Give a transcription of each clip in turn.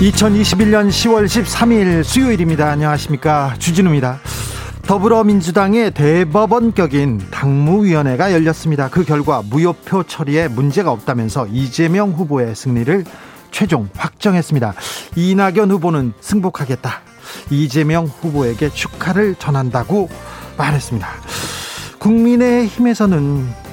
2021년 10월 13일 수요일입니다. 안녕하십니까. 주진우입니다. 더불어민주당의 대법원격인 당무위원회가 열렸습니다. 그 결과 무효표 처리에 문제가 없다면서 이재명 후보의 승리를 최종 확정했습니다. 이낙연 후보는 승복하겠다. 이재명 후보에게 축하를 전한다고 말했습니다. 국민의힘에서는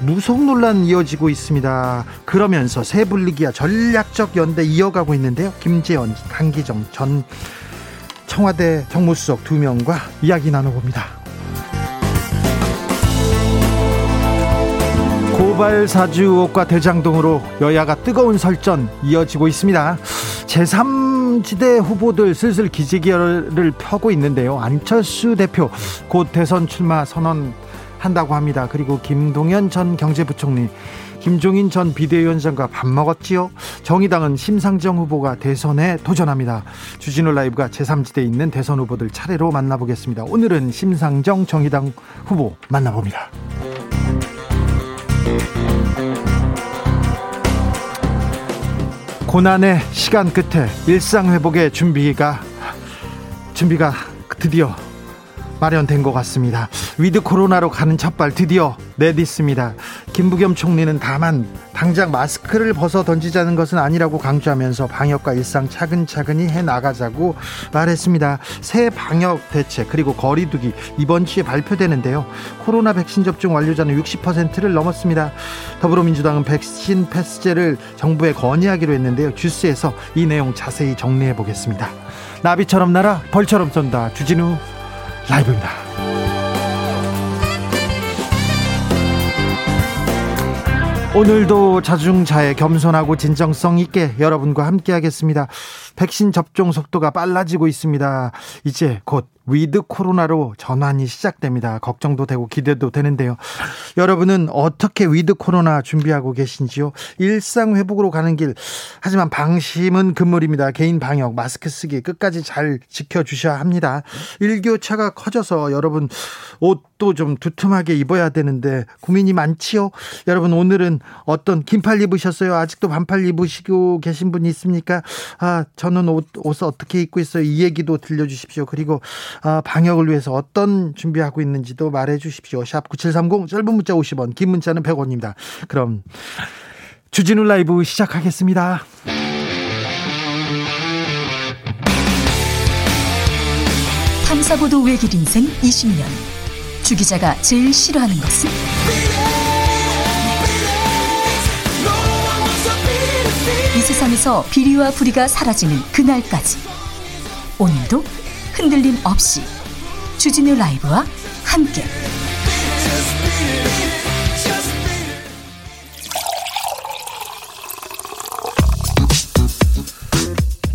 무속 논란 이어지고 있습니다. 그러면서 새 분리기와 전략적 연대 이어가고 있는데요. 김재원, 강기정 전 청와대 정무수석 두 명과 이야기 나눠봅니다. 고발 사주 의혹과 대장동으로 여야가 뜨거운 설전 이어지고 있습니다. 제3지대 후보들 슬슬 기지개를 펴고 있는데요. 안철수 대표 곧 대선 출마 선언 한다고 합니다. 그리고 김동연 전 경제부총리, 김종인 전 비대위원장과 밥 먹었지요. 정의당은 심상정 후보가 대선에 도전합니다. 주진우 라이브가 제3지대에 있는 대선 후보들 차례로 만나보겠습니다. 오늘은 심상정 정의당 후보 만나봅니다. 고난의 시간 끝에 일상 회복의 준비가 준비가 드디어 마련된 것 같습니다. 위드 코로나로 가는 첫발 드디어 내딛습니다. 김부겸 총리는 다만 당장 마스크를 벗어 던지자는 것은 아니라고 강조하면서 방역과 일상 차근차근히 해 나가자고 말했습니다. 새 방역 대책 그리고 거리두기 이번 주에 발표되는데요. 코로나 백신 접종 완료자는 60%를 넘었습니다. 더불어민주당은 백신 패스제를 정부에 건의하기로 했는데요. 주스에서 이 내용 자세히 정리해 보겠습니다. 나비처럼 날아 벌처럼 쏜다. 주진우 라이브입니다. 오늘도 자중자애 겸손하고 진정성 있게 여러분과 함께 하겠습니다. 백신 접종 속도가 빨라지고 있습니다. 이제 곧 위드 코로나로 전환이 시작됩니다. 걱정도 되고 기대도 되는데요. 여러분은 어떻게 위드 코로나 준비하고 계신지요? 일상 회복으로 가는 길. 하지만 방심은 금물입니다. 개인 방역, 마스크 쓰기 끝까지 잘 지켜주셔야 합니다. 일교차가 커져서 여러분 옷도 좀 두툼하게 입어야 되는데 고민이 많지요? 여러분 오늘은 어떤 긴팔 입으셨어요? 아직도 반팔 입으시고 계신 분이 있습니까? 아, 저는 옷, 옷을 어떻게 입고 있어요? 이 얘기도 들려주십시오. 그리고 아, 방역을 위해서 어떤 준비하고 있는지도 말해 주십시오. 샵 9730 짧은 문자 50원 긴 문자는 100원입니다. 그럼 주진우 라이브 시작하겠습니다. 탐사보도 외길 인생 20년 주 기자가 제일 싫어하는 것은? 이 세상에서 비리와 부리가 사라지는 그날까지 오늘도 흔들림 없이 주진우 라이브와 함께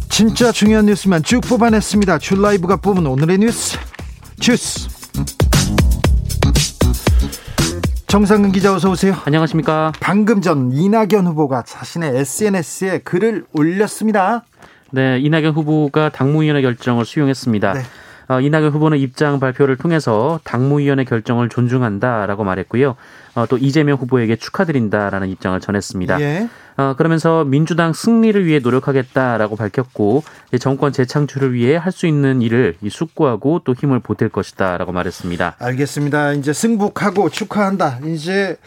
진짜 중요한 뉴스만 쭉 뽑아냈습니다. 줄 라이브가 뽑은 오늘의 뉴스 주스. 정상근 기자 어서 오세요. 안녕하십니까. 방금 전 이낙연 후보가 자신의 SNS에 글을 올렸습니다. 네, 이낙연 후보가 당무위원회 결정을 수용했습니다. 네. 어, 이낙연 후보는 입장 발표를 통해서 당무위원회 결정을 존중한다라고 말했고요. 어, 또 이재명 후보에게 축하드린다라는 입장을 전했습니다. 예. 어, 그러면서 민주당 승리를 위해 노력하겠다라고 밝혔고 정권 재창출을 위해 할 수 있는 일을 숙고하고 또 힘을 보탤 것이다라고 말했습니다. 알겠습니다. 이제 승복하고 축하한다. 이제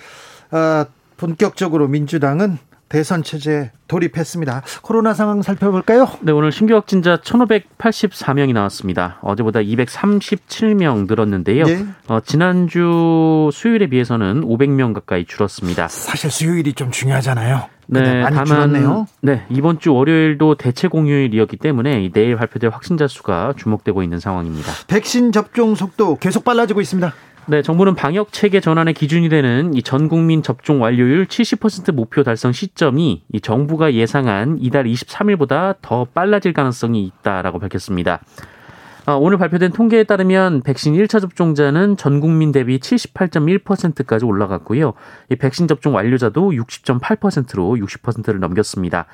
어, 본격적으로 민주당은 대선 체제에 돌입했습니다. 코로나 상황 살펴볼까요? 네, 오늘 신규 확진자 1,584명이 나왔습니다. 어제보다 237명 늘었는데요. 네. 어, 지난주 수요일에 비해서는 500명 가까이 줄었습니다. 사실 수요일이 좀 중요하잖아요. 네, 다만 줄었네요. 네 이번 주 월요일도 대체 공휴일이었기 때문에 내일 발표될 확진자 수가 주목되고 있는 상황입니다. 백신 접종 속도 계속 빨라지고 있습니다. 네, 정부는 방역 체계 전환의 기준이 되는 이 전 국민 접종 완료율 70% 목표 달성 시점이 이 정부가 예상한 이달 23일보다 더 빨라질 가능성이 있다라고 밝혔습니다. 어, 오늘 발표된 통계에 따르면 백신 1차 접종자는 전 국민 대비 78.1%까지 올라갔고요. 이 백신 접종 완료자도 60.8%로 60%를 넘겼습니다.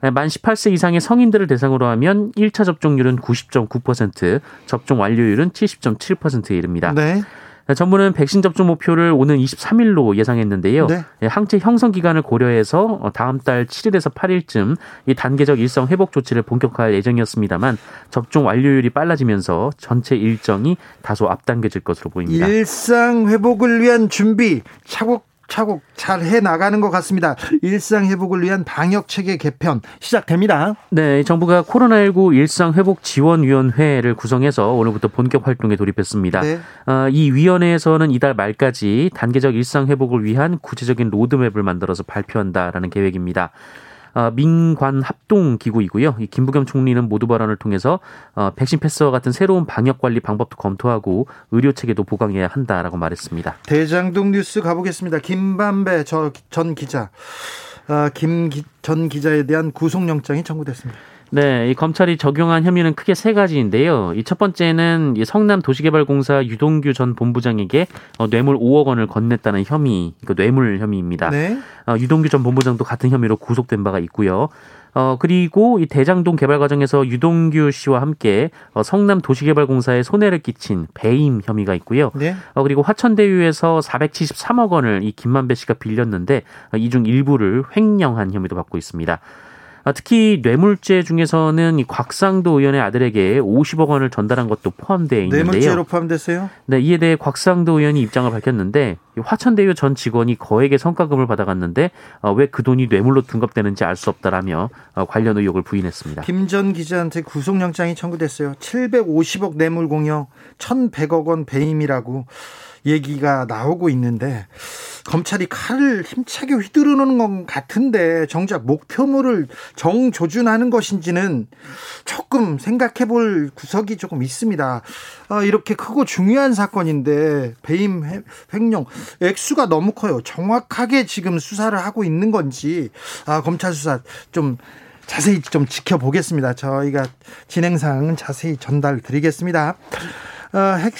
만 18세 이상의 성인들을 대상으로 하면 1차 접종률은 90.9%, 접종 완료율은 70.7%에 이릅니다. 네. 정부는 백신 접종 목표를 오는 23일로 예상했는데요. 네. 예, 항체 형성 기간을 고려해서 어, 다음 달 7일에서 8일쯤 이 단계적 일상 회복 조치를 본격화할 예정이었습니다.만 접종 완료율이 빨라지면서 전체 일정이 다소 앞당겨질 것으로 보입니다. 일상 회복을 위한 준비 차곡 차곡 잘 해 나가는 것 같습니다. 일상 회복을 위한 방역 체계 개편 시작됩니다. 네, 정부가 코로나19 일상 회복 지원 위원회를 구성해서 오늘부터 본격 활동에 돌입했습니다. 네. 어, 이 위원회에서는 이달 말까지 단계적 일상 회복을 위한 구체적인 로드맵을 만들어서 발표한다라는 계획입니다. 어, 민관 합동 기구이고요. 이 김부겸 총리는 모두 발언을 통해서 어, 백신 패스와 같은 새로운 방역 관리 방법도 검토하고 의료 체계도 보강해야 한다라고 말했습니다. 대장동 뉴스 가보겠습니다. 김반배 전 기자, 어, 김전 기자에 대한 구속영장이 청구됐습니다. 네, 이 검찰이 적용한 혐의는 크게 세 가지인데요. 이 첫 번째는 이 성남 도시개발공사 유동규 전 본부장에게 어, 뇌물 5억 원을 건넸다는 혐의, 그 뇌물 혐의입니다. 네. 어, 유동규 전 본부장도 같은 혐의로 구속된 바가 있고요. 어, 그리고 이 대장동 개발 과정에서 유동규 씨와 함께 어, 성남 도시개발공사에 손해를 끼친 배임 혐의가 있고요. 네. 어, 그리고 화천대유에서 473억 원을 이 김만배 씨가 빌렸는데 어, 이중 일부를 횡령한 혐의도 받고 있습니다. 아, 특히 뇌물죄 중에서는 이 곽상도 의원의 아들에게 50억 원을 전달한 것도 포함되어 있는데요. 뇌물죄로 포함됐어요? 네, 이에 대해 곽상도 의원이 입장을 밝혔는데 화천대유 전 직원이 거액의 성과금을 받아갔는데 어, 왜그 돈이 뇌물로 둔갑되는지 알 수 없다라며 어, 관련 의혹을 부인했습니다. 김 전 기자한테 구속영장이 청구됐어요. 750억 뇌물 공여, 1,100억 원 배임이라고 얘기가 나오고 있는데 검찰이 칼을 힘차게 휘두르는 것 같은데 정작 목표물을 정조준하는 것인지는 조금 생각해 볼 구석이 조금 있습니다. 아, 이렇게 크고 중요한 사건인데 배임 횡령 액수가 너무 커요. 정확하게 지금 수사를 하고 있는 건지 아, 검찰 수사 좀 자세히 좀 지켜보겠습니다. 저희가 진행 사항은 자세히 전달 드리겠습니다. 어, 핵,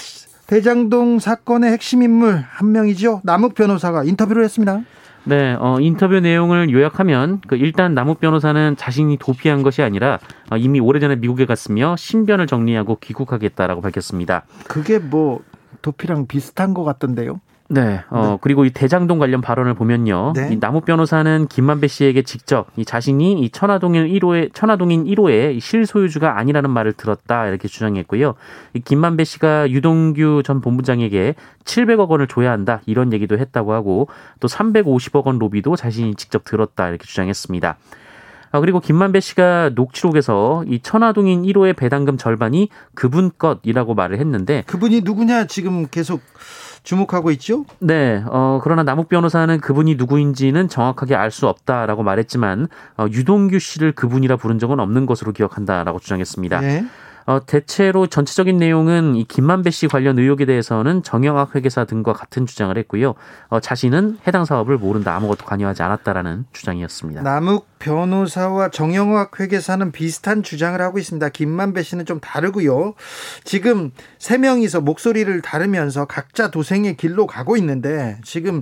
대장동 사건의 핵심 인물 한 명이죠. 남욱 변호사가 인터뷰를 했습니다. 네, 어, 인터뷰 내용을 요약하면 그 일단 남욱 변호사는 자신이 도피한 것이 아니라 어, 이미 오래전에 미국에 갔으며 신변을 정리하고 귀국하겠다라고 밝혔습니다. 그게 뭐 도피랑 비슷한 것 같던데요? 네. 어, 네. 그리고 이 대장동 관련 발언을 보면요. 네. 이 남욱 변호사는 김만배 씨에게 직접 이 자신이 이 천화동인 1호의 천화동인 1호의 실소유주가 아니라는 말을 들었다 이렇게 주장했고요. 이 김만배 씨가 유동규 전 본부장에게 700억 원을 줘야 한다 이런 얘기도 했다고 하고 또 350억 원 로비도 자신이 직접 들었다 이렇게 주장했습니다. 아, 그리고 김만배 씨가 녹취록에서 이 천화동인 1호의 배당금 절반이 그분 것이라고 말을 했는데 그분이 누구냐 지금 계속 주목하고 있죠? 네. 어, 그러나 남욱 변호사는 그분이 누구인지는 정확하게 알 수 없다라고 말했지만 어, 유동규 씨를 그분이라 부른 적은 없는 것으로 기억한다라고 주장했습니다. 네. 어, 대체로 전체적인 내용은 이 김만배 씨 관련 의혹에 대해서는 정영학 회계사 등과 같은 주장을 했고요. 어, 자신은 해당 사업을 모른다 아무것도 관여하지 않았다라는 주장이었습니다. 남욱 변호사와 정영학 회계사는 비슷한 주장을 하고 있습니다. 김만배 씨는 좀 다르고요. 지금 세 명이서 목소리를 다르면서 각자 도생의 길로 가고 있는데 지금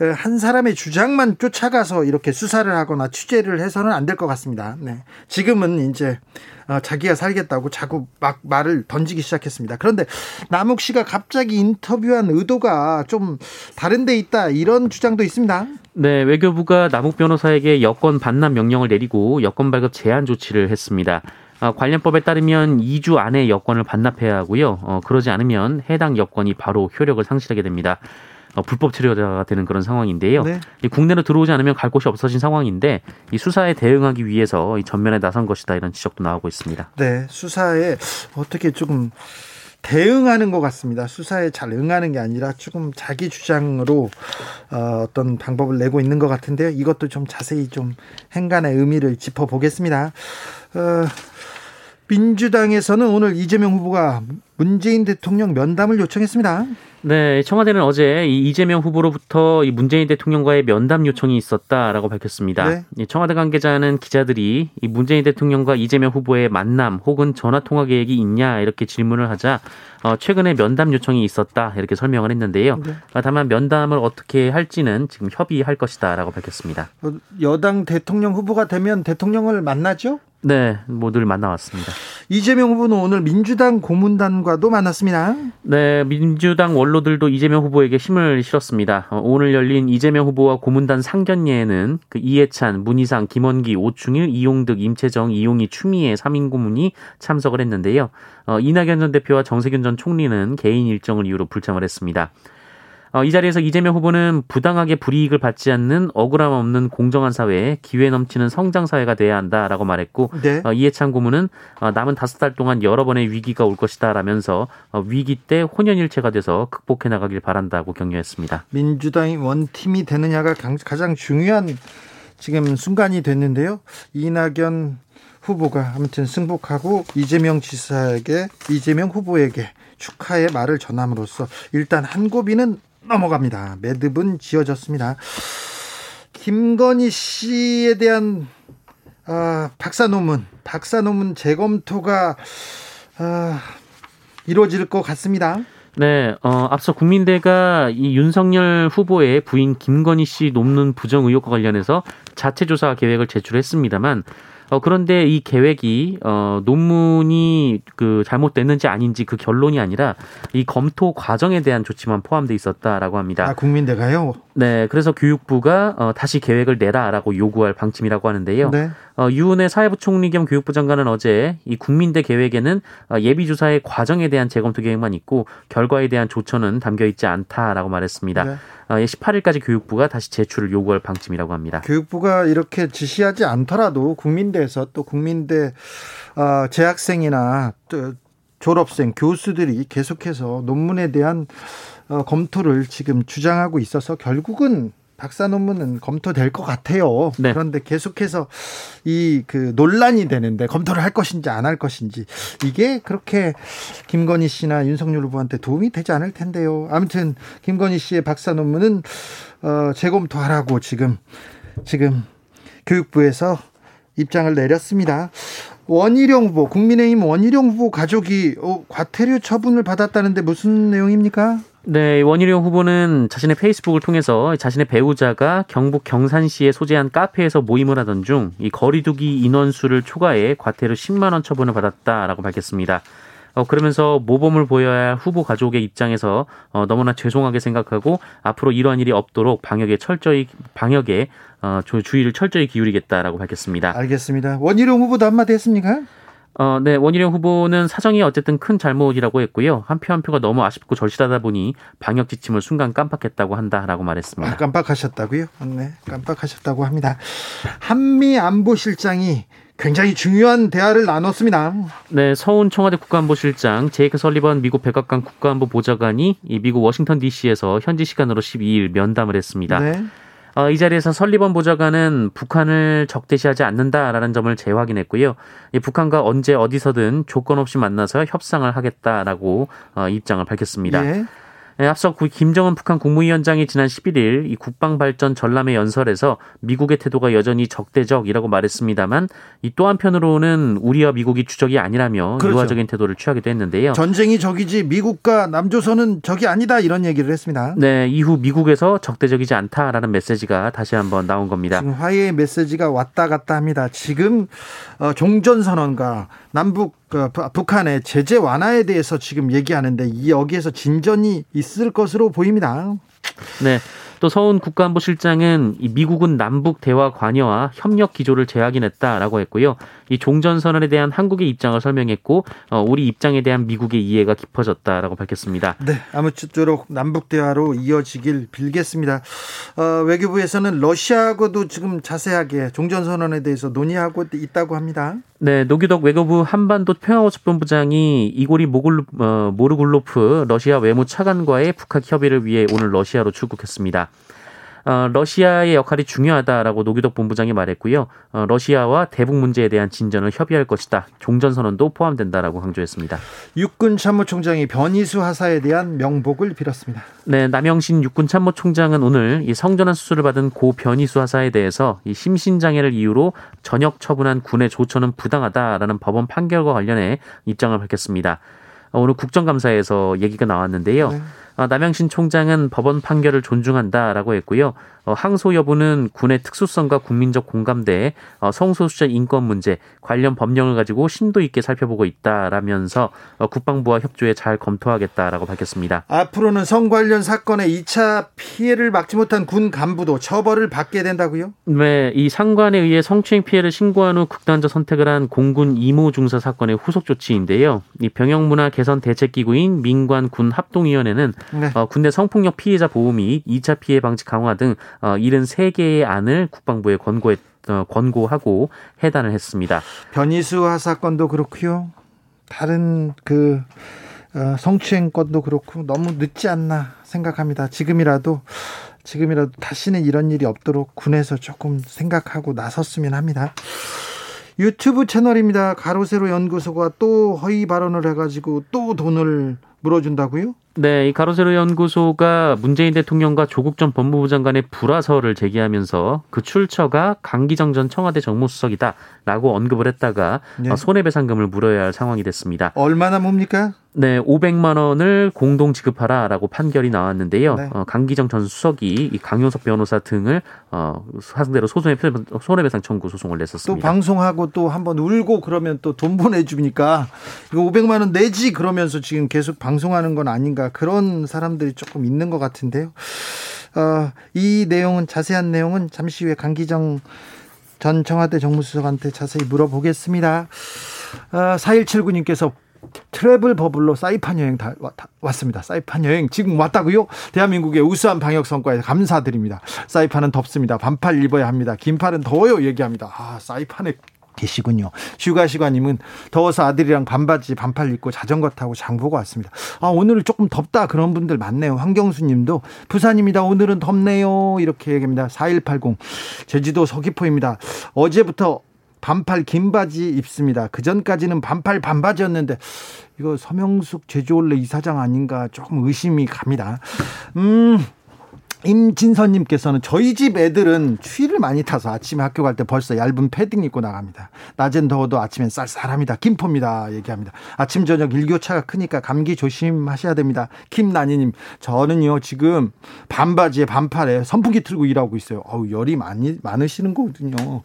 어, 한 사람의 주장만 쫓아가서 이렇게 수사를 하거나 취재를 해서는 안 될 것 같습니다. 네. 지금은 이제 어, 자기가 살겠다고 자꾸 막 말을 던지기 시작했습니다. 그런데 남욱 씨가 갑자기 인터뷰한 의도가 좀 다른 데 있다 이런 주장도 있습니다. 네, 외교부가 남욱 변호사에게 여권 반납 명령을 내리고 여권 발급 제한 조치를 했습니다. 어, 관련법에 따르면 2주 안에 여권을 반납해야 하고요. 어, 그러지 않으면 해당 여권이 바로 효력을 상실하게 됩니다. 어, 불법 체류자가 되는 그런 상황인데요. 네. 이 국내로 들어오지 않으면 갈 곳이 없어진 상황인데 이 수사에 대응하기 위해서 이 전면에 나선 것이다 이런 지적도 나오고 있습니다. 네, 수사에 어떻게 조금 대응하는 것 같습니다. 수사에 잘 응하는 게 아니라 조금 자기 주장으로 어, 어떤 방법을 내고 있는 것 같은데요. 이것도 좀 자세히 좀 행간의 의미를 짚어보겠습니다. 어, 민주당에서는 오늘 이재명 후보가 문재인 대통령 면담을 요청했습니다. 네, 청와대는 어제 이 이재명 후보로부터 이 문재인 대통령과의 면담 요청이 있었다라고 밝혔습니다. 네. 청와대 관계자는 기자들이 이 문재인 대통령과 이재명 후보의 만남 혹은 전화 통화 계획이 있냐 이렇게 질문을 하자 어, 최근에 면담 요청이 있었다 이렇게 설명을 했는데요. 네. 다만 면담을 어떻게 할지는 지금 협의할 것이다라고 밝혔습니다. 어, 여당 대통령 후보가 되면 대통령을 만나죠? 네, 모두를 만나왔습니다. 이재명 후보는 오늘 민주당 고문단과 도 만났습니다. 네, 민주당 원로들도 이재명 후보에게 힘을 실었습니다. 어, 오늘 열린 이재명 후보와 고문단 상견례에는 그 이해찬, 문희상, 김원기, 오충일, 이용득, 임채정, 이용희, 추미애 3인 고문이 참석을 했는데요. 어, 이낙연 전 대표와 정세균 전 총리는 개인 일정을 이유로 불참을 했습니다. 어, 이 자리에서 이재명 후보는 부당하게 불이익을 받지 않는 억울함 없는 공정한 사회, 기회 넘치는 성장 사회가 돼야 한다라고 말했고 네. 어, 이해찬 고문은 어, 남은 다섯 달 동안 여러 번의 위기가 올 것이다라면서 어, 위기 때 혼연일체가 돼서 극복해 나가길 바란다고 격려했습니다. 민주당이 원팀이 되느냐가 가장 중요한 지금 순간이 됐는데요. 이낙연 후보가 아무튼 승복하고 이재명 지사에게 이재명 후보에게 축하의 말을 전함으로써 일단 한 고비는 넘어갑니다. 매듭은 지어졌습니다. 김건희 씨에 대한 아, 박사 논문, 박사 논문 재검토가 아, 이루어질 것 같습니다. 네, 어, 앞서 국민대가 이 윤석열 후보의 부인 김건희 씨 논문 부정 의혹과 관련해서 자체 조사 계획을 제출했습니다만 어, 그런데 이 계획이 어, 논문이 그 잘못됐는지 아닌지 그 결론이 아니라 이 검토 과정에 대한 조치만 포함돼 있었다라고 합니다. 아, 국민대가요? 네, 그래서 교육부가 어, 다시 계획을 내라라고 요구할 방침이라고 하는데요. 네. 어, 유은혜 사회부 총리 겸 교육부 장관은 어제 이 국민대 계획에는 어, 예비 조사의 과정에 대한 재검토 계획만 있고 결과에 대한 조처는 담겨 있지 않다라고 말했습니다. 네. 18일까지 어, 교육부가 다시 제출을 요구할 방침이라고 합니다. 교육부가 이렇게 지시하지 않더라도 국민대에서 또 국민대 어, 재학생이나 또 졸업생, 교수들이 계속해서 논문에 대한 어, 검토를 지금 주장하고 있어서 결국은 박사 논문은 검토될 것 같아요. 네. 그런데 계속해서 이 그 논란이 되는데 검토를 할 것인지 안 할 것인지 이게 그렇게 김건희 씨나 윤석열 후보한테 도움이 되지 않을 텐데요. 아무튼 김건희 씨의 박사 논문은 어 재검토하라고 지금 지금 교육부에서 입장을 내렸습니다. 원희룡 후보, 국민의힘 원희룡 후보 가족이 어, 과태료 처분을 받았다는데 무슨 내용입니까? 네, 원희룡 후보는 자신의 페이스북을 통해서 자신의 배우자가 경북 경산시에 소재한 카페에서 모임을 하던 중 이 거리두기 인원수를 초과해 과태료 10만 원 처분을 받았다라고 밝혔습니다. 어, 그러면서 모범을 보여야 할 후보 가족의 입장에서 어, 너무나 죄송하게 생각하고 앞으로 이러한 일이 없도록 방역에 철저히 방역에 어, 주의를 철저히 기울이겠다라고 밝혔습니다. 알겠습니다. 원희룡 후보도 한마디 했습니까? 어, 네, 원희룡 후보는 사정이 어쨌든 큰 잘못이라고 했고요. 한 표 한 표가 너무 아쉽고 절실하다 보니 방역 지침을 순간 깜빡했다고 한다라고 말했습니다. 아, 깜빡하셨다고요? 네, 깜빡하셨다고 합니다. 한미 안보실장이 굉장히 중요한 대화를 나눴습니다. 네, 서훈 청와대 국가안보실장 제이크 설리번 미국 백악관 국가안보 보좌관이 이 미국 워싱턴 D.C.에서 현지 시간으로 12일 면담을 했습니다. 네. 어, 이 자리에서 설리번 보좌관은 북한을 적대시하지 않는다라는 점을 재확인했고요. 이 북한과 언제 어디서든 조건 없이 만나서 협상을 하겠다라고 어, 입장을 밝혔습니다. 예. 네, 앞서 김정은 북한 국무위원장이 지난 11일 이 국방발전 전람회 연설에서 미국의 태도가 여전히 적대적이라고 말했습니다만 이 또 한편으로는 우리와 미국이 주적이 아니라며 그렇죠. 유화적인 태도를 취하기도 했는데요. 전쟁이 적이지 미국과 남조선은 적이 아니다 이런 얘기를 했습니다. 네, 이후 미국에서 적대적이지 않다라는 메시지가 다시 한번 나온 겁니다. 지금 화해의 메시지가 왔다 갔다 합니다. 지금 어, 종전 선언과 남북 그 북한의 제재 완화에 대해서 지금 얘기하는데 이 여기에서 진전이 있을 것으로 보입니다. 네. 또 서훈 국가안보실장은 미국은 남북 대화 관여와 협력 기조를 재확인했다라고 했고요. 이 종전 선언에 대한 한국의 입장을 설명했고 어, 우리 입장에 대한 미국의 이해가 깊어졌다라고 밝혔습니다. 네, 아무쪼록 남북 대화로 이어지길 빌겠습니다. 어, 외교부에서는 러시아하고도 지금 자세하게 종전 선언에 대해서 논의하고 있다고 합니다. 네, 노규덕 외교부 한반도 평화호수본부장이 이고리 모글, 어, 모르굴로프 러시아 외무 차관과의 북한 협의를 위해 오늘 러시아로 출국했습니다. 어, 러시아의 역할이 중요하다라고 노규덕 본부장이 말했고요. 어, 러시아와 대북 문제에 대한 진전을 협의할 것이다. 종전 선언도 포함된다라고 강조했습니다. 육군 참모총장이 변이수 하사에 대한 명복을 빌었습니다. 네, 남영신 육군 참모총장은 오늘 이 성전환 수술을 받은 고 변이수 하사에 대해서 이 심신 장애를 이유로 전역 처분한 군의 조처는 부당하다라는 법원 판결과 관련해 입장을 밝혔습니다. 오늘 국정감사에서 얘기가 나왔는데요. 네. 어, 남양신 총장은 법원 판결을 존중한다라고 했고요. 어, 항소 여부는 군의 특수성과 국민적 공감대에 어, 성소수자 인권 문제 관련 법령을 가지고 심도 있게 살펴보고 있다라면서 어, 국방부와 협조에 잘 검토하겠다라고 밝혔습니다. 앞으로는 성 관련 사건의 2차 피해를 막지 못한 군 간부도 처벌을 받게 된다고요? 네, 이 상관에 의해 성추행 피해를 신고한 후 극단적 선택을 한 공군 이모 중사 사건의 후속 조치인데요. 이 병역 문화 개선 대책 기구인 민관 군 합동위원회는 네. 어, 군대 성폭력 피해자 보호 및 2차 피해 방지 강화 등 어, 73개의 안을 국방부에 권고했, 어, 권고하고 해단을 했습니다. 변희수 하사건도 그렇고요. 다른 그 어, 성추행 건도 그렇고 너무 늦지 않나 생각합니다. 지금이라도 지금이라도 다시는 이런 일이 없도록 군에서 조금 생각하고 나섰으면 합니다. 유튜브 채널입니다. 가로세로 연구소가 또 허위 발언을 해가지고 또 돈을 물어준다고요? 네, 이 가로세로 연구소가 문재인 대통령과 조국 전 법무부 장관의 불화설을 제기하면서 그 출처가 강기정 전 청와대 정무수석이다라고 언급을 했다가 네. 손해배상금을 물어야 할 상황이 됐습니다. 얼마나 뭡니까? 네, 500만 원을 공동 지급하라라고 판결이 나왔는데요. 네. 어, 강기정 전 수석이 이 강용석 변호사 등을 어, 상대로 소송의 손해배상 청구 소송을 냈었습니다. 또 방송하고 또 한번 울고 그러면 또 돈 보내주니까 이거 500만 원 내지 그러면서 지금 계속 방송하는 건 아닌가 그런 사람들이 조금 있는 것 같은데요. 어, 이 내용은 자세한 내용은 잠시 후에 강기정 전 청와대 정무수석한테 자세히 물어보겠습니다. 어, 4179님께서 트래블 버블로 사이판 여행 다, 다, 왔습니다. 사이판 여행 지금 왔다고요? 대한민국의 우수한 방역 성과에 감사드립니다. 사이판은 덥습니다. 반팔 입어야 합니다. 긴팔은 더워요. 얘기합니다. 아, 사이판에 계시군요. 휴가 시간님은 더워서 아들이랑 반바지 반팔 입고 자전거 타고 장 보고 왔습니다. 아, 오늘은 조금 덥다 그런 분들 많네요. 황경수 님도 부산입니다. 오늘은 덥네요. 이렇게 얘기합니다. 4180 제주도 서귀포입니다. 어제부터 반팔 긴 바지 입습니다. 그 전까지는 반팔 반바지였는데 이거 서명숙 제주올레 이사장 아닌가 조금 의심이 갑니다. 음. 임진선님께서는 저희 집 애들은 추위를 많이 타서 아침에 학교 갈 때 벌써 얇은 패딩 입고 나갑니다. 낮엔 더워도 아침엔 쌀쌀합니다. 김포입니다. 얘기합니다. 아침 저녁 일교차가 크니까 감기 조심하셔야 됩니다. 김나니님 저는요 지금 반바지에 반팔에 선풍기 틀고 일하고 있어요. 어우 열이 많이 많으시는 거거든요.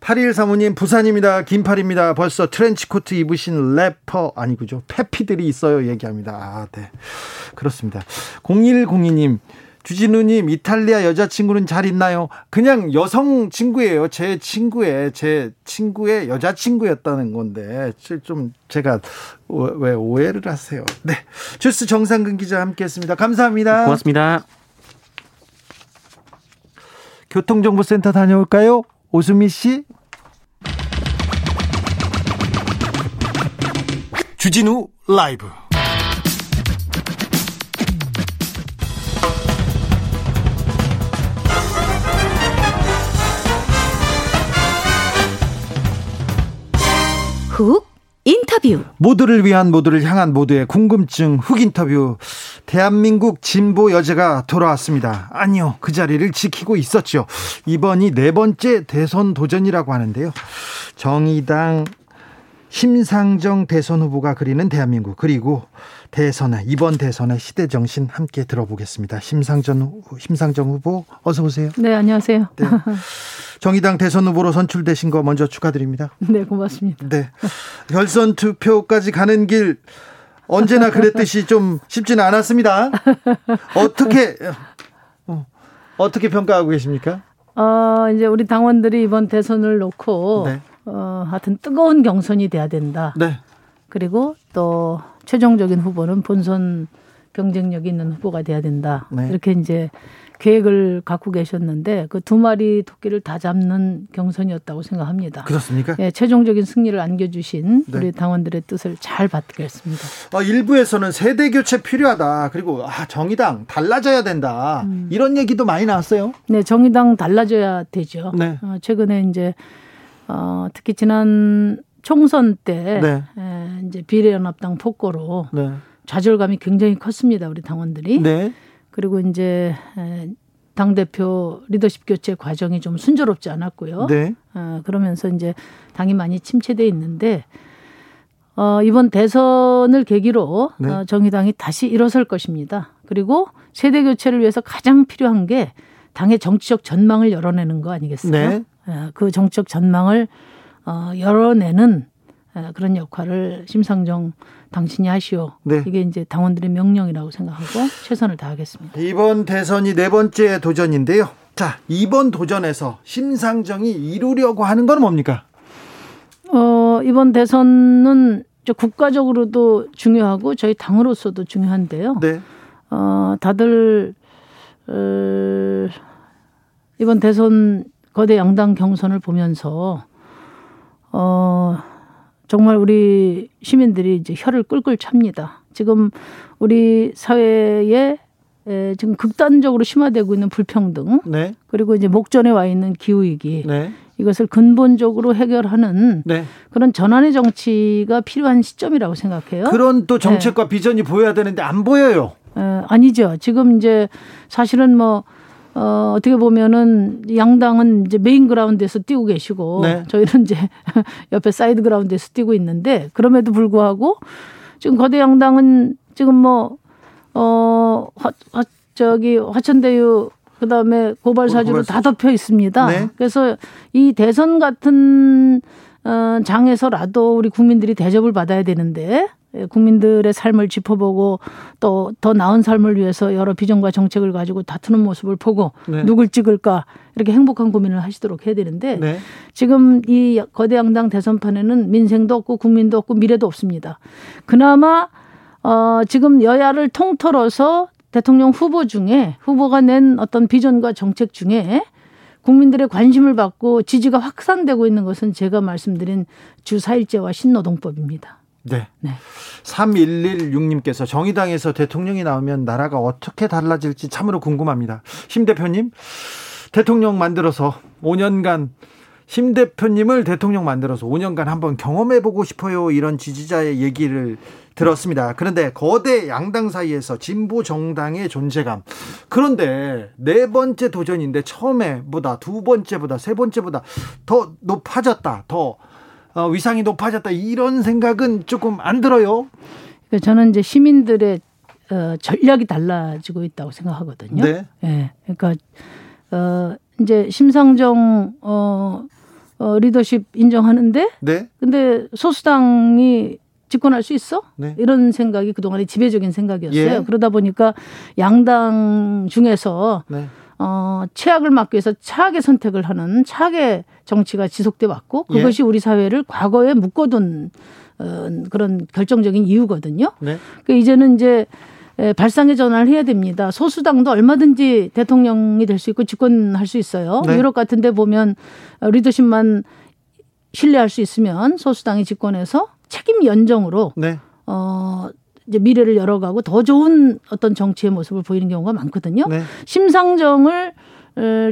8일 사모님 부산입니다. 긴팔입니다. 벌써 트렌치코트 입으신 래퍼 아니 그죠? 페피들이 있어요. 얘기합니다. 아, 네. 그렇습니다. 0102님 주진우님 이탈리아 여자친구는 잘 있나요? 그냥 여성 친구예요. 제 친구의 제 친구의 여자친구였다는 건데 좀 제가 왜 오해를 하세요? 네, 주스 정상근 기자 함께했습니다. 감사합니다. 고맙습니다. 교통정보센터 다녀올까요? 오수미 씨. 주진우 라이브. 훅 인터뷰. 모두를 위한 모두를 향한 모두의 궁금증 훅 인터뷰. 대한민국 진보 여제가 돌아왔습니다. 아니요, 그 자리를 지키고 있었죠. 이번이 네 번째 대선 도전이라고 하는데요. 정의당 심상정 대선 후보가 그리는 대한민국 그리고 대선의 이번 대선의 시대 정신 함께 들어보겠습니다. 심상정 심상정 후보 어서 오세요. 네 안녕하세요. 네. 정의당 대선 후보로 선출되신 거 먼저 축하드립니다. 네 고맙습니다. 네 결선 투표까지 가는 길 언제나 그랬듯이 좀 쉽지는 않았습니다. 어떻게 어, 어떻게 평가하고 계십니까? 어 이제 우리 당원들이 이번 대선을 놓고. 네. 어, 하여튼 뜨거운 경선이 돼야 된다. 네. 그리고 또 최종적인 후보는 본선 경쟁력 있는 후보가 돼야 된다. 네. 이렇게 이제 계획을 갖고 계셨는데 그 두 마리 토끼를 다 잡는 경선이었다고 생각합니다. 그렇습니까? 예, 최종적인 승리를 안겨주신 네. 우리 당원들의 뜻을 잘 받겠습니다. 어, 일부에서는 세대 교체 필요하다. 그리고 아, 정의당 달라져야 된다. 음. 이런 얘기도 많이 나왔어요. 네, 정의당 달라져야 되죠. 네. 어, 최근에 이제 어, 특히 지난 총선 때 네. 에, 이제 비례연합당 폭거로 네. 좌절감이 굉장히 컸습니다. 우리 당원들이. 네. 그리고 이제 당 대표 리더십 교체 과정이 좀 순조롭지 않았고요. 네. 어, 그러면서 이제 당이 많이 침체돼 있는데 어, 이번 대선을 계기로 네. 어, 정의당이 다시 일어설 것입니다. 그리고 세대 교체를 위해서 가장 필요한 게 당의 정치적 전망을 열어내는 거 아니겠어요? 네. 어, 그 정치적 전망을 어, 열어내는 어, 그런 역할을 심상정 당신이 하시오. 네. 이게 이제 당원들의 명령이라고 생각하고 최선을 다하겠습니다. 이번 대선이 네 번째 도전인데요. 자, 이번 도전에서 심상정이 이루려고 하는 건 뭡니까? 어, 이번 대선은 국가적으로도 중요하고 저희 당으로서도 중요한데요. 네. 어, 다들 어, 이번 대선 거대 양당 경선을 보면서 어 정말 우리 시민들이 이제 혀를 끌끌 찹니다. 지금 우리 사회에 에, 지금 극단적으로 심화되고 있는 불평등, 네. 그리고 이제 목전에 와 있는 기후 위기, 네. 이것을 근본적으로 해결하는 네. 그런 전환의 정치가 필요한 시점이라고 생각해요. 그런 또 정책과 네. 비전이 보여야 되는데 안 보여요. 에, 아니죠. 지금 이제 사실은 뭐 어, 어떻게 보면은 양당은 이제 메인 그라운드에서 뛰고 계시고 네. 저희는 이제 옆에 사이드 그라운드에서 뛰고 있는데 그럼에도 불구하고 지금 거대 양당은 지금 뭐, 어, 화, 화 저기 화천대유 그다음에 고발 사주로 다 덮여 있습니다. 네. 그래서 이 대선 같은 어, 장에서라도 우리 국민들이 대접을 받아야 되는데 예, 국민들의 삶을 짚어보고 또 더 나은 삶을 위해서 여러 비전과 정책을 가지고 다투는 모습을 보고 네. 누굴 찍을까 이렇게 행복한 고민을 하시도록 해야 되는데 네. 지금 이 거대 양당 대선판에는 민생도 없고 국민도 없고 미래도 없습니다. 그나마 어 지금 여야를 통틀어서 대통령 후보 중에 후보가 낸 어떤 비전과 정책 중에 국민들의 관심을 받고 지지가 확산되고 있는 것은 제가 말씀드린 주 4일제와 신노동법입니다. 네. 네. 3116님께서 정의당에서 대통령이 나오면 나라가 어떻게 달라질지 참으로 궁금합니다. 심 대표님, 대통령 만들어서 5년간 심 대표님을 대통령 만들어서 5년간 한번 경험해 보고 싶어요. 이런 지지자의 얘기를 들었습니다. 그런데 거대 양당 사이에서 진보 정당의 존재감. 그런데 네 번째 도전인데 처음에보다 두 번째보다 세 번째보다 더 높아졌다. 더 어, 위상이 높아졌다 이런 생각은 조금 안 들어요. 그러니까 저는 이제 시민들의 어, 전략이 달라지고 있다고 생각하거든요. 네. 네. 그러니까 어, 이제 심상정 어, 어, 리더십 인정하는데, 네. 근데 소수당이 집권할 수 있어? 네. 이런 생각이 그동안의 지배적인 생각이었어요. 예. 그러다 보니까 양당 중에서 네. 어, 최악을 막기 위해서 차악의 선택을 하는 차악의 정치가 지속돼 왔고 예. 그것이 예. 우리 사회를 과거에 묶어둔 어, 그런 결정적인 이유거든요. 네. 그 이제는 이제 발상의 전환을 해야 됩니다. 소수당도 얼마든지 대통령이 될 수 있고 집권할 수 있어요. 네. 유럽 같은 데 보면 리더십만 신뢰할 수 있으면 소수당이 집권해서 책임 연정으로 네. 어 이제 미래를 열어가고 더 좋은 어떤 정치의 모습을 보이는 경우가 많거든요. 네. 심상정을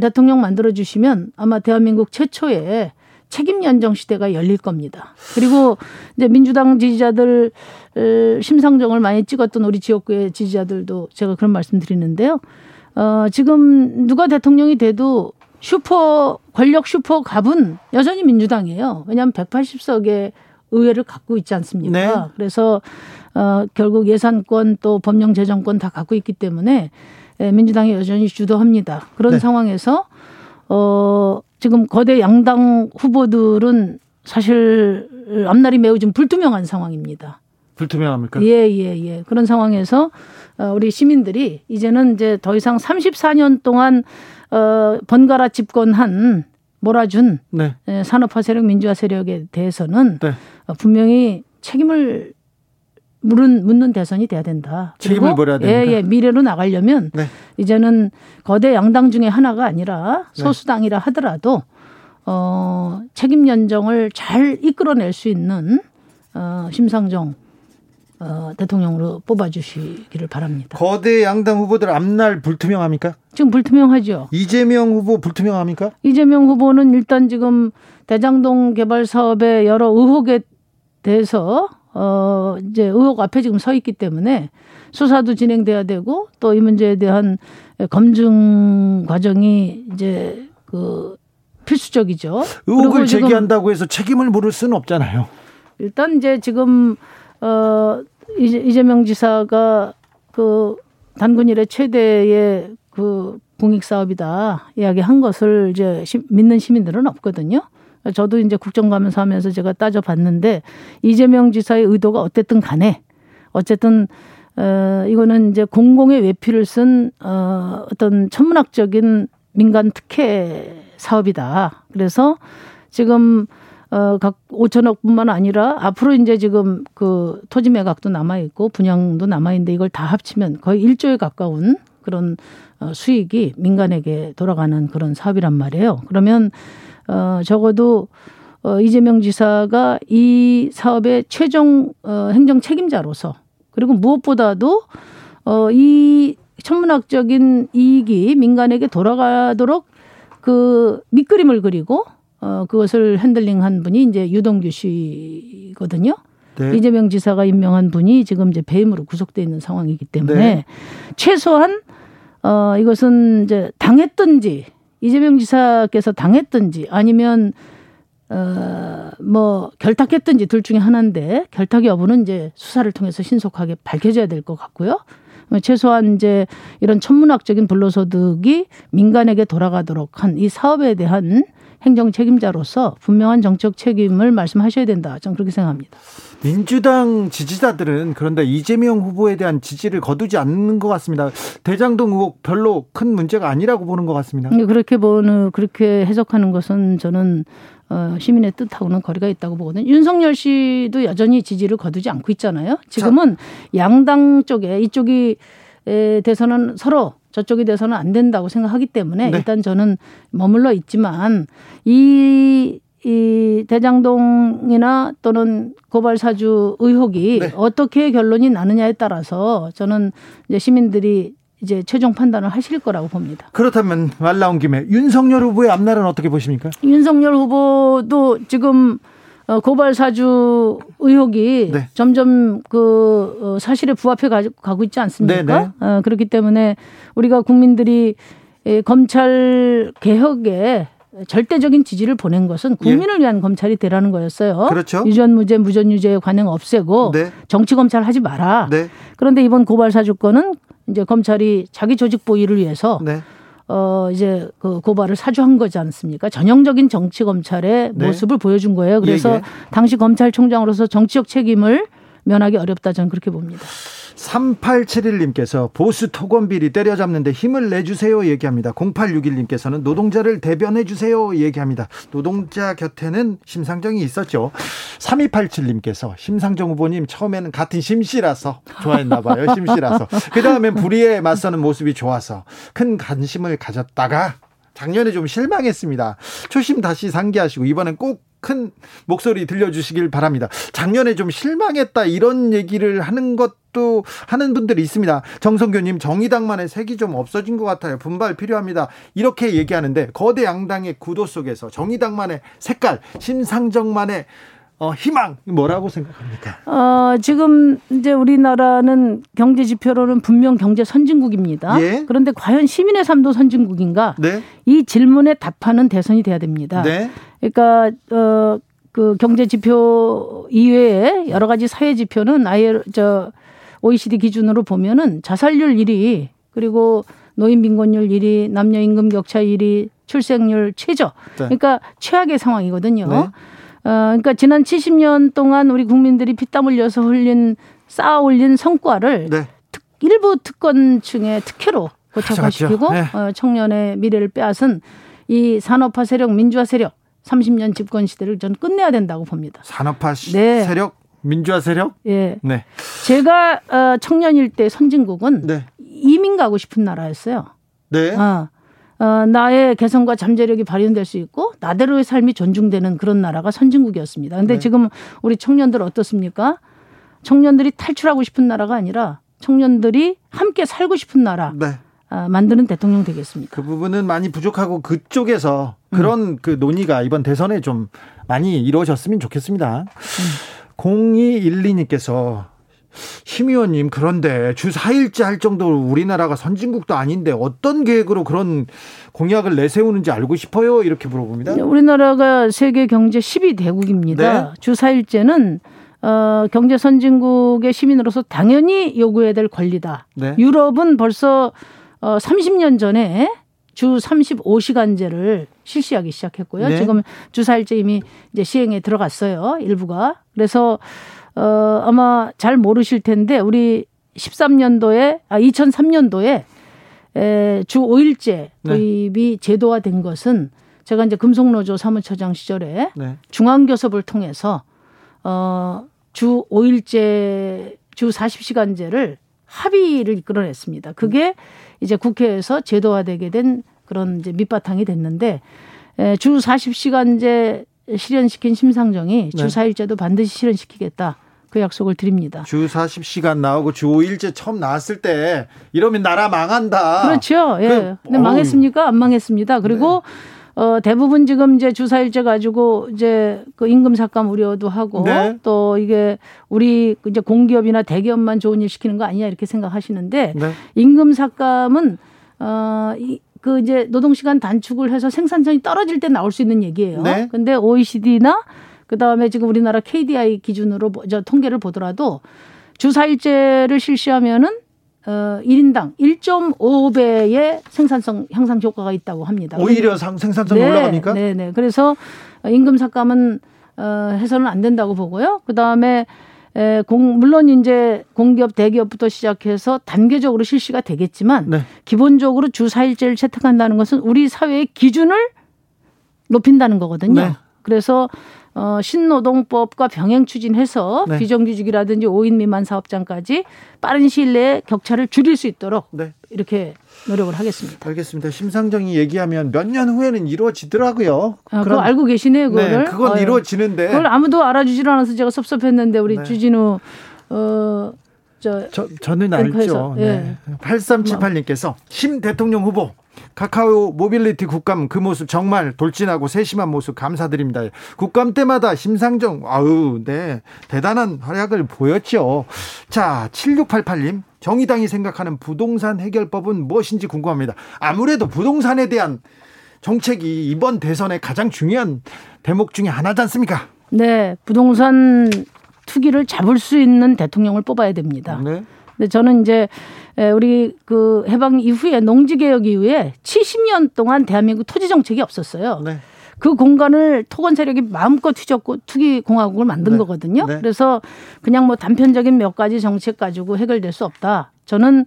대통령 만들어 주시면 아마 대한민국 최초의 책임 연정 시대가 열릴 겁니다. 그리고 이제 민주당 지지자들 심상정을 많이 찍었던 우리 지역구의 지지자들도 제가 그런 말씀 드리는데요. 어, 지금 누가 대통령이 돼도 슈퍼 권력 슈퍼 갑은 여전히 민주당이에요. 왜냐하면 180석의 의회를 갖고 있지 않습니까? 네. 그래서 어, 결국 예산권 또 법령 재정권 다 갖고 있기 때문에 예, 민주당이 여전히 주도합니다. 그런 네. 상황에서 어, 지금 거대 양당 후보들은 사실 앞날이 매우 좀 불투명한 상황입니다. 불투명합니까? 예, 예, 예. 그런 상황에서 어, 우리 시민들이 이제는 이제 더 이상 34년 동안 어, 번갈아 집권한 몰아준 네. 산업화 세력, 민주화 세력에 대해서는 네. 분명히 책임을 물은 묻는 대선이 돼야 된다. 책임을 물어야 됩니다. 예, 예, 미래로 나가려면 네. 이제는 거대 양당 중에 하나가 아니라 네. 소수당이라 하더라도 어, 책임 연정을 잘 이끌어낼 수 있는 어, 심상정 어, 대통령으로 뽑아주시기를 바랍니다. 거대 양당 후보들 앞날 불투명합니까? 지금 불투명하죠. 이재명 후보 불투명합니까? 이재명 후보는 일단 지금 대장동 개발 사업의 여러 의혹에 대해서 어 이제 의혹 앞에 지금 서 있기 때문에 수사도 진행돼야 되고 또 이 문제에 대한 검증 과정이 이제 그 필수적이죠. 의혹을 제기한다고 해서 책임을 물을 수는 없잖아요. 일단 이제 지금 어 이재명 지사가 그 단군 일의 최대의 그 공익 사업이다 이야기한 것을 이제 믿는 시민들은 없거든요. 저도 이제 국정감사 하면서 제가 따져봤는데 이재명 지사의 의도가 어쨌든 간에 어쨌든 어 이거는 이제 공공의 외피를 쓴 어, 어떤 천문학적인 민간 특혜 사업이다. 그래서 지금 어, 각 5천억뿐만 아니라 앞으로 이제 지금 그 토지 매각도 남아 있고 분양도 남아 있는데 이걸 다 합치면 거의 1조에 가까운 그런 어, 수익이 민간에게 돌아가는 그런 사업이란 말이에요. 그러면 어, 적어도 어, 이재명 지사가 이 사업의 최종 어, 행정 책임자로서 그리고 무엇보다도 어, 이 천문학적인 이익이 민간에게 돌아가도록 그 밑그림을 그리고 어, 그것을 핸들링한 분이 이제 유동규 씨거든요. 네. 이재명 지사가 임명한 분이 지금 이제 배임으로 구속돼 있는 상황이기 때문에 네. 최소한 어 이것은 이제 당했든지 이재명 지사께서 당했든지 아니면 어뭐 결탁했든지 둘 중에 하나인데 결탁 여부는 이제 수사를 통해서 신속하게 밝혀져야 될 것 같고요. 최소한 이제 이런 천문학적인 불로소득이 민간에게 돌아가도록 한 이 사업에 대한 행정 책임자로서 분명한 정책 책임을 말씀하셔야 된다. 저는 그렇게 생각합니다. 민주당 지지자들은 그런데 이재명 후보에 대한 지지를 거두지 않는 것 같습니다. 대장동 의혹 별로 큰 문제가 아니라고 보는 것 같습니다. 그렇게 보는 그렇게 해석하는 것은 저는 어, 시민의 뜻하고는 거리가 있다고 보거든요. 윤석열 씨도 여전히 지지를 거두지 않고 있잖아요. 지금은 자. 양당 쪽에 이쪽이 에 대해서는 서로 저쪽이 돼서는 안 된다고 생각하기 때문에 네. 일단 저는 머물러 있지만 이, 이 대장동이나 또는 고발 사주 의혹이 네. 어떻게 결론이 나느냐에 따라서 저는 이제 시민들이 이제 최종 판단을 하실 거라고 봅니다. 그렇다면 말 나온 김에 윤석열 후보의 앞날은 어떻게 보십니까? 윤석열 후보도 지금 어, 고발 사주 의혹이 네. 점점 그 어, 사실에 부합해 가고 있지 않습니까? 네, 네. 어, 그렇기 때문에 우리가 국민들이 검찰 개혁에 절대적인 지지를 보낸 것은 국민을 예. 위한 검찰이 되라는 거였어요. 그렇죠. 유전무죄, 무전유죄 관행 없애고 네. 정치 검찰 하지 마라. 네. 그런데 이번 고발 사주권은 이제 검찰이 자기 조직 보위를 위해서 네. 어 이제 그 고발을 사주한 거지 않습니까? 전형적인 정치 검찰의 네. 모습을 보여준 거예요. 그래서 예, 예. 당시 검찰총장으로서 정치적 책임을 면하기 어렵다 저는 그렇게 봅니다. 3871님께서 보수 토건비리 때려잡는데 힘을 내주세요 얘기합니다. 0861님께서는 노동자를 대변해 주세요 얘기합니다. 노동자 곁에는 심상정이 있었죠. 3287님께서 심상정 후보님 처음에는 같은 심씨라서 좋아했나 봐요. 심씨라서. 그 다음엔 불의에 맞서는 모습이 좋아서 큰 관심을 가졌다가 작년에 좀 실망했습니다. 초심 다시 상기하시고 이번엔 꼭 큰 목소리 들려주시길 바랍니다. 작년에 좀 실망했다 이런 얘기를 하는 것도 하는 분들이 있습니다. 정성교님 정의당만의 색이 좀 없어진 것 같아요. 분발 필요합니다. 이렇게 얘기하는데 거대 양당의 구도 속에서 정의당만의 색깔, 심상정만의 어, 희망 뭐라고 생각합니까? 어, 지금 이제 우리나라는 경제 지표로는 분명 경제 선진국입니다. 예? 그런데 과연 시민의 삶도 선진국인가? 네? 이 질문에 답하는 대선이 돼야 됩니다. 네? 그러니까 어, 그 경제 지표 이외에 여러 가지 사회 지표는 아예 저 OECD 기준으로 보면은 자살률 1위 그리고 노인 빈곤율 1위, 남녀 임금 격차 1위, 출생률 최저. 네. 그러니까 최악의 상황이거든요. 네. 어, 그러니까 지난 70년 동안 우리 국민들이 피땀 흘려서 흘린 쌓아 올린 성과를 네. 특, 일부 특권층의 특혜로 고착화시키고 네. 어, 청년의 미래를 빼앗은 이 산업화 세력, 민주화 세력 30년 집권 시대를 전 끝내야 된다고 봅니다. 산업화 네. 세력 민주화 세력? 예. 네. 제가 어, 청년일 때 선진국은 네. 이민 가고 싶은 나라였어요. 네. 어, 어, 나의 개성과 잠재력이 발현될 수 있고 나대로의 삶이 존중되는 그런 나라가 선진국이었습니다. 근데 네. 지금 우리 청년들 어떻습니까? 청년들이 탈출하고 싶은 나라가 아니라 청년들이 함께 살고 싶은 나라. 네. 아, 만드는 대통령 되겠습니다. 그 부분은 많이 부족하고 그쪽에서 그런 음. 그 논의가 이번 대선에 좀 많이 이루어졌으면 좋겠습니다. 음. 0212님께서 심 의원님 그런데 주 4일째 할 정도로 우리나라가 선진국도 아닌데 어떤 계획으로 그런 공약을 내세우는지 알고 싶어요 이렇게 물어봅니다. 우리나라가 세계 경제 10위 대국입니다. 네. 주 4일째는 어, 경제 선진국의 시민으로서 당연히 요구해야 될 권리다. 네. 유럽은 벌써 어, 30년 전에 주 35시간제를 실시하기 시작했고요. 네. 지금 주 4일째 이미 이제 시행에 들어갔어요. 일부가. 그래서 어, 아마 잘 모르실 텐데 우리 13년도에 아 2003년도에 에, 주 5일제 도입이 네. 제도화된 것은 제가 이제 금속노조 사무처장 시절에 네. 중앙교섭을 통해서 어, 주 5일제 주 40시간제를 합의를 이끌어냈습니다. 그게 이제 국회에서 제도화되게 된 그런 이제 밑바탕이 됐는데 에, 주 40시간제 실현시킨 심상정이 네. 주 4일제도 반드시 실현시키겠다. 그 약속을 드립니다. 주 40시간 나오고 주 5일제 처음 나왔을 때 이러면 나라 망한다. 그렇죠. 예. 그, 근데 망했습니까? 안 망했습니다. 그리고 네. 어, 대부분 지금 이제 주사일제 가지고 이제 그 임금 삭감 우려도 하고 네. 또 이게 우리 이제 공기업이나 대기업만 좋은 일 시키는 거 아니냐 이렇게 생각하시는데 네. 임금 삭감은 어, 이, 그 이제 노동시간 단축을 해서 생산성이 떨어질 때 나올 수 있는 얘기예요. 네. 근데 OECD나 그다음에 지금 우리나라 KDI 기준으로 저 통계를 보더라도 주 4일제를 실시하면은 어 1인당 1.5배의 생산성 향상 효과가 있다고 합니다. 오히려 상, 생산성이 네, 올라가니까? 네, 네. 그래서 임금 삭감은 어 해서는 안 된다고 보고요. 그다음에 에, 공, 물론 이제 공기업, 대기업부터 시작해서 단계적으로 실시가 되겠지만 네. 기본적으로 주 4일제를 채택한다는 것은 우리 사회의 기준을 높인다는 거거든요. 네. 그래서 어, 신노동법과 병행 추진해서 네. 비정규직이라든지 5인 미만 사업장까지 빠른 시일 내에 격차를 줄일 수 있도록 네. 이렇게 노력을 하겠습니다. 알겠습니다. 심상정이 얘기하면 몇 년 후에는 이루어지더라고요. 아, 그거 알고 계시네요, 그거를. 네, 그건. 이루어지는데. 그걸 아무도 알아주질 않아서 제가 섭섭했는데 우리 네. 주진우 어, 저, 저 저는 알죠. 네. 네. 8378님께서 심 대통령 후보 카카오 모빌리티 국감 그 모습 정말 돌진하고 세심한 모습 감사드립니다. 국감 때마다 심상정 아우 네 대단한 활약을 보였죠. 자 7688님 정의당이 생각하는 부동산 해결법은 무엇인지 궁금합니다. 아무래도 부동산에 대한 정책이 이번 대선의 가장 중요한 대목 중에 하나지 않습니까? 네, 부동산 투기를 잡을 수 있는 대통령을 뽑아야 됩니다. 네. 근데 저는 이제 우리 그 해방 이후에 농지 개혁 이후에 70년 동안 대한민국 토지 정책이 없었어요. 네. 그 공간을 토건 세력이 마음껏 휘젓고 투기 공화국을 만든 네. 거거든요. 네. 그래서 그냥 뭐 단편적인 몇 가지 정책 가지고 해결될 수 없다. 저는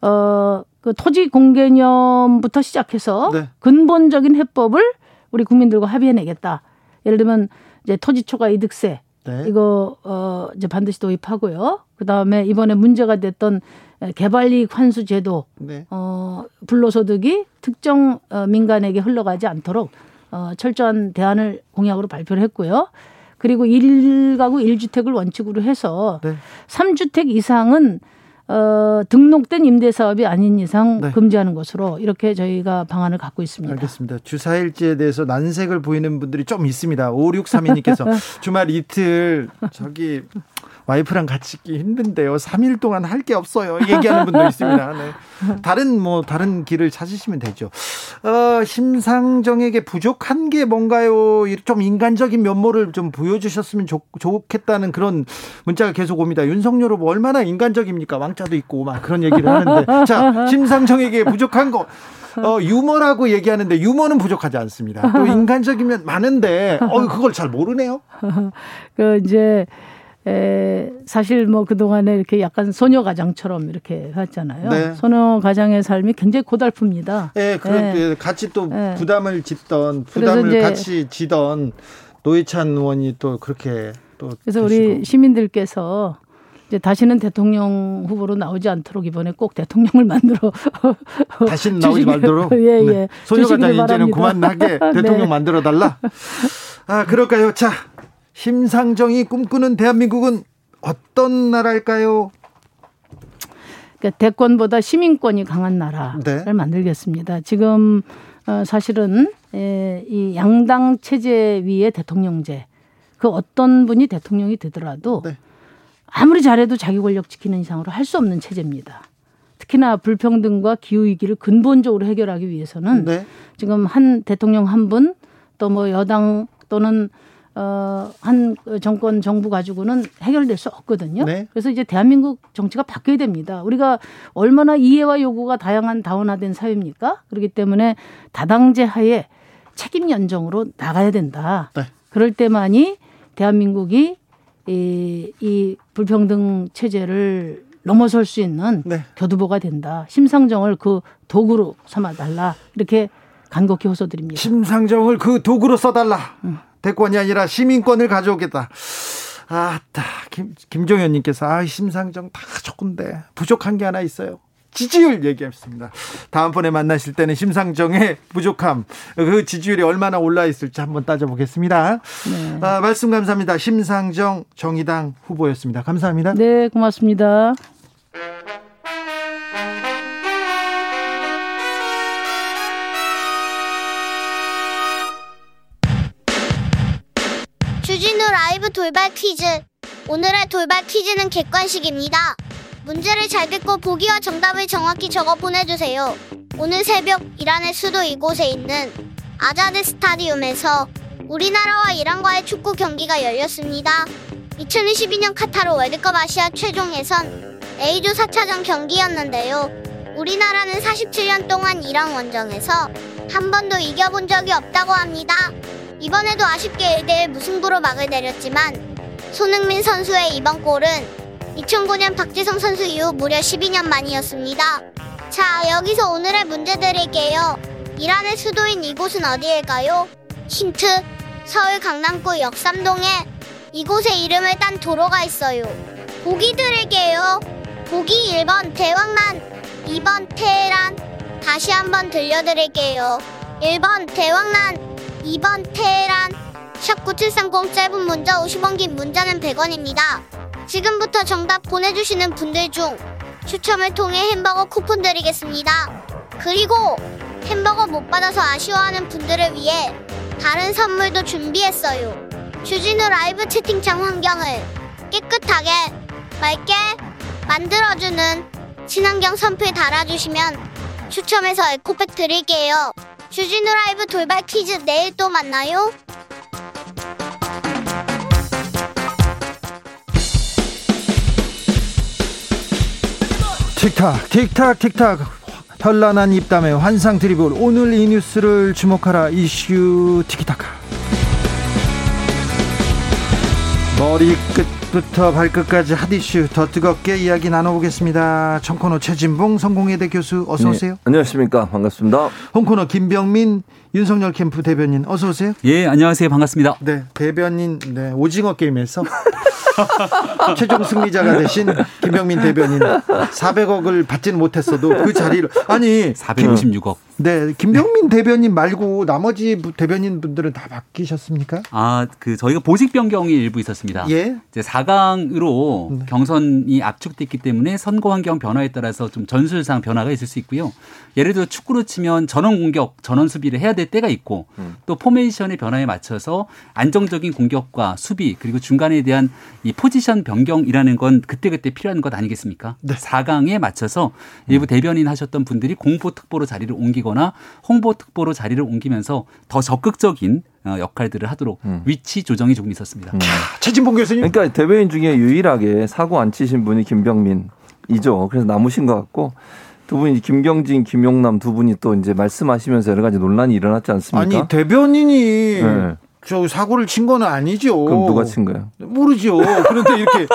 어그 토지 공개념부터 시작해서 네. 근본적인 해법을 우리 국민들과 합의해내겠다. 예를 들면 이제 토지 초과 이득세 네. 이거 어 이제 반드시 도입하고요. 그다음에 이번에 문제가 됐던 개발이익 환수 제도 네. 어 불로소득이 특정 어, 민간에게 흘러가지 않도록 어 철저한 대안을 공약으로 발표를 했고요. 그리고 일가구 일주택을 원칙으로 해서 네. 3주택 이상은 어, 등록된 임대 사업이 아닌 이상 네. 금지하는 것으로 이렇게 저희가 방안을 갖고 있습니다. 알겠습니다. 주사일제에 대해서 난색을 보이는 분들이 좀 있습니다. 5632님께서 주말 이틀 저기 와이프랑 같이 있기 힘든데요. 3일 동안 할 게 없어요. 얘기하는 분도 있습니다. 네. 다른 뭐 다른 길을 찾으시면 되죠. 어, 심상정에게 부족한 게 뭔가요? 좀 인간적인 면모를 좀 보여주셨으면 좋, 좋겠다는 그런 문자가 계속 옵니다. 윤석열 후보 얼마나 인간적입니까? 왕자도 있고 막 그런 얘기를 하는데 자 심상정에게 부족한 거. 어, 유머라고 얘기하는데 유머는 부족하지 않습니다. 또 인간적이면 많은데 어, 그걸 잘 모르네요. 그 이제 에, 사실 뭐 그동안에 이렇게 약간 소녀 가장처럼 이렇게 했잖아요. 네. 소녀 가장의 삶이 굉장히 고달픕니다. 네, 그런데 네. 같이 또 네. 부담을 짓던 부담을 같이 지던 노회찬 의원이 또 그렇게 또 그래서 되시고. 우리 시민들께서 이제 다시는 대통령 후보로 나오지 않도록 이번에 꼭 대통령을 만들어 다시는 나오지 말도록. 예, 예. 네. 소녀가 이제는. 그만하게 대통령 네. 만들어 달라. 아 그럴까요? 자 심상정이 꿈꾸는 대한민국은 어떤 나라일까요? 그러니까 대권보다 시민권이 강한 나라를 네. 만들겠습니다. 지금 어, 사실은 에, 이 양당 체제 위에 대통령제 그 어떤 분이 대통령이 되더라도 네. 아무리 잘해도 자기 권력 지키는 이상으로 할 수 없는 체제입니다. 특히나 불평등과 기후 위기를 근본적으로 해결하기 위해서는 네. 지금 한 대통령 한 분 또 뭐 여당 또는 어 한 정권 정부 가지고는 해결될 수 없거든요. 네. 그래서 이제 대한민국 정치가 바뀌어야 됩니다. 우리가 얼마나 이해와 요구가 다양한 다원화된 사회입니까? 그렇기 때문에 다당제 하에 책임 연정으로 나가야 된다. 네. 그럴 때만이 대한민국이 이, 이 불평등 체제를 넘어설 수 있는 네. 교두보가 된다. 심상정을 그 도구로 삼아달라. 이렇게 간곡히 호소드립니다. 심상정을 그 도구로 써달라. 대권이 아니라 시민권을 가져오겠다. 아따 김 김종현님께서 아 심상정 다 좋은데 부족한 게 하나 있어요. 지지율 얘기했습니다. 다음번에 만나실 때는 심상정의 부족함, 그 지지율이 얼마나 올라 있을지 한번 따져보겠습니다. 네. 아, 말씀 감사합니다. 심상정 정의당 후보였습니다. 감사합니다. 네, 고맙습니다. 라이브 돌발 퀴즈. 오늘의 돌발 퀴즈는 객관식입니다. 문제를 잘 듣고 보기와 정답을 정확히 적어 보내주세요. 오늘 새벽 이란의 수도 이곳에 있는 아자드 스타디움에서 우리나라와 이란과의 축구 경기가 열렸습니다. 2022년 카타르 월드컵 아시아 최종 예선 A조 4차전 경기였는데요. 우리나라는 47년 동안 이란 원정에서 한 번도 이겨본 적이 없다고 합니다. 이번에도 아쉽게 1대1 무승부로 막을 내렸지만 손흥민 선수의 이번 골은 2009년 박지성 선수 이후 무려 12년 만이었습니다. 자, 여기서 오늘의 문제 드릴게요. 이란의 수도인 이곳은 어디일까요? 힌트. 서울 강남구 역삼동에 이곳의 이름을 딴 도로가 있어요. 보기 드릴게요. 보기 1번 대왕란, 2번 테헤란. 다시 한번 들려드릴게요. 1번 대왕란, 2번 테헤란. 샵9730 짧은 문자 50원 긴 문자는 100원입니다. 지금부터 정답 보내주시는 분들 중 추첨을 통해 햄버거 쿠폰 드리겠습니다. 그리고 햄버거 못 받아서 아쉬워하는 분들을 위해 다른 선물도 준비했어요. 주진우 라이브 채팅창 환경을 깨끗하게 맑게 만들어주는 친환경 선풀 달아주시면 추첨해서 에코백 드릴게요. 주진우 라이브 돌발 퀴즈 내일 또 만나요. 틱탁 틱탁 틱탁. 현란한 입담의 환상 드리블. 오늘 이 뉴스를 주목하라. 이슈 티키타카. 머리 끝부터 발끝까지 핫 이슈 더 뜨겁게 이야기 나눠보겠습니다 청코너 최진봉 성공회대 교수 어서 오세요 네, 안녕하십니까 반갑습니다. 홍코너 김병민 윤석열 캠프 대변인 어서 오세요 예, 안녕하세요. 반갑습니다. 네 대변인 네 오징어 게임에서 최종 승리자가 되신 김병민 대변인 400억을 받지는 못했어도 그 자리를 아니 456억. 네, 김병민 대변인 말고 나머지 부- 대변인 분들은 다 바뀌셨습니까? 아, 그 저희가 보직 변경이 일부 있었습니다. 예. 이제 4강으로 네. 경선이 압축됐기 때문에 선거 환경 변화에 따라서 좀 전술상 변화가 있을 수 있고요. 예를 들어 축구로 치면 전원 공격, 전원 수비를 해야 될 때가 있고 또 포메이션의 변화에 맞춰서 안정적인 공격과 수비 그리고 중간에 대한 이 포지션 변경이라는 건 그때그때 필요한 것 아니겠습니까? 네. 4강에 맞춰서 일부 대변인 하셨던 분들이 공보 특보로 자리를 옮기거나 홍보 특보로 자리를 옮기면서 더 적극적인 어, 역할들을 하도록 위치 조정이 조금 있었습니다. 최진봉 교수님. 그러니까 대변인 중에 유일하게 사고 안 치신 분이 김병민이죠. 그래서 남으신 것 같고 두 분이 김경진, 김용남 두 분이 또 이제 말씀하시면서 여러 가지 논란이 일어났지 않습니까? 아니 대변인이 네. 저 사고를 친 거는 아니죠. 그럼 누가 친 거예요? 모르죠. 그런데 이렇게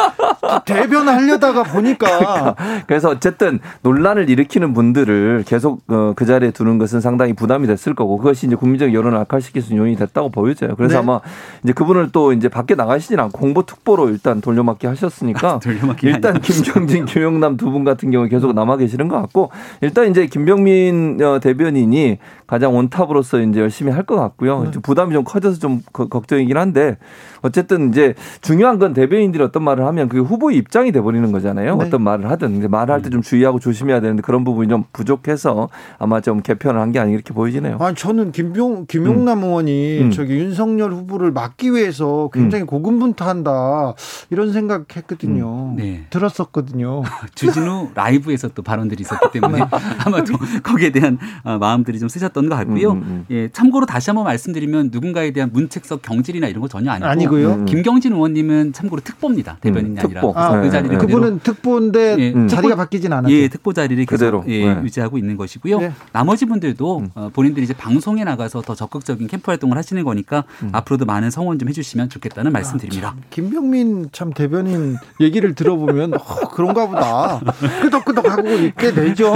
대변하려다가 보니까 그래서 어쨌든 논란을 일으키는 분들을 계속 어, 그 자리에 두는 것은 상당히 부담이 됐을 거고 그것이 이제 국민적 여론을 악화시킬 수 있는 요인이 됐다고 보여져요. 그래서 네. 아마 이제 그분을 또 이제 밖에 나가시진 않고 공보 특보로 일단 돌려막기 하셨으니까 돌려막기 일단 김경진, 김영남 두 분 같은 경우 계속 남아 계시는 것 같고 일단 이제 김병민 어, 대변인이 가장 원탑으로서 이제 열심히 할 것 같고요. 네. 부담이 좀 커져서 좀 걱정이긴 한데 어쨌든 이제 중요한 건 대변인들이 어떤 말을 하면 그게 후보의 입장이 돼 버리는 거잖아요. 네. 어떤 말을 하든 말을 할때 좀 주의하고 조심해야 되는데 그런 부분이 좀 부족해서 아마 좀 개편을 한 게 아닌가 이렇게 보이지네요. 아 저는 김병 김용남 음. 의원이 음. 저기 윤석열 후보를 막기 위해서 굉장히 음. 고군분투한다 이런 생각했거든요. 음. 네. 들었었거든요. 주진우 라이브에서 또 발언들이 있었기 때문에 네. 아마 도 거기에 대한 어, 마음들이 좀 쓰셨던 것 같고요. 음, 음, 예, 참고로 다시 한번 말씀드리면 누군가에 대한 문 책석 경질이나 이런 거 전혀 아니고 아니고요. 음. 김경진 의원님은 참고로 특보입니다. 대변인이 음, 아니라 아, 그 자리를 그분은 특보인데 예, 음. 자리가 바뀌진 않았죠. 예, 특보 자리를 그대로 예, 네. 유지하고 있는 것이고요. 네. 나머지 분들도 음. 어, 본인들이 이제 방송에 나가서 더 적극적인 캠프 활동을 하시는 거니까 음. 앞으로도 많은 성원 좀 해주시면 좋겠다는 말씀드립니다. 아, 김병민 참 대변인 얘기를 들어보면 어, 그런가 보다 끄덕끄덕하고 있게 되죠.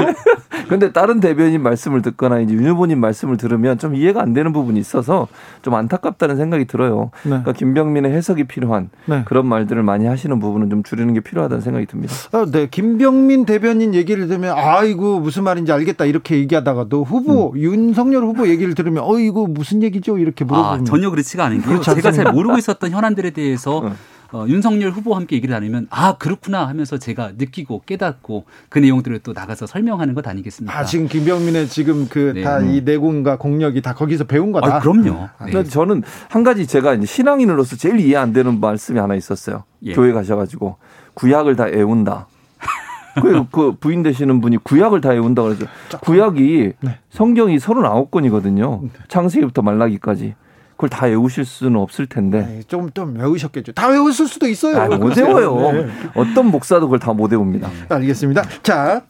근데 다른 대변인 말씀을 듣거나 이제 윤 후보님 말씀을 들으면 좀 이해가 안 되는 부분이 있어서 좀 안타깝다는 생각이 들어요. 네. 그러니까 김병민의 해석이 필요한 네. 그런 말들을 많이 하시는 부분은 좀 줄이는 게 필요하다는 생각이 듭니다. 아, 네. 김병민 대변인 얘기를 들으면 아이고 무슨 말인지 알겠다 이렇게 얘기하다가도 후보 음. 윤석열 후보 얘기를 들으면 어 이거 무슨 얘기죠 이렇게 물어보면 아, 전혀 그렇지가 않은 게요. 제가 잘 모르고 있었던 현안들에 대해서 네. 어, 윤석열 후보와 함께 얘기를 나누면 아 그렇구나 하면서 제가 느끼고 깨닫고 그 내용들을 또 나가서 설명하는 것 아니겠습니까? 아 지금 김병민의 지금 그 다이 네. 내공과 공력이 다 거기서 배운 거다. 아, 그럼요. 아, 네. 저는 한 가지 제가 신앙인으로서 제일 이해 안 되는 말씀이 하나 있었어요. 예. 교회 가셔가지고 구약을 다 애운다. 그, 그 부인 되시는 분이 구약을 다 외운다 그래서 구약이 네. 성경이 39권이거든요. 창세기부터 말라기까지. 그걸 다 외우실 수는 없을 텐데. 좀좀 좀 외우셨겠죠. 다 외웠을 수도 있어요. 아, 못 외워요. 네. 어떤 목사도 그걸 다 못 외웁니다. 네. 알겠습니다. 자,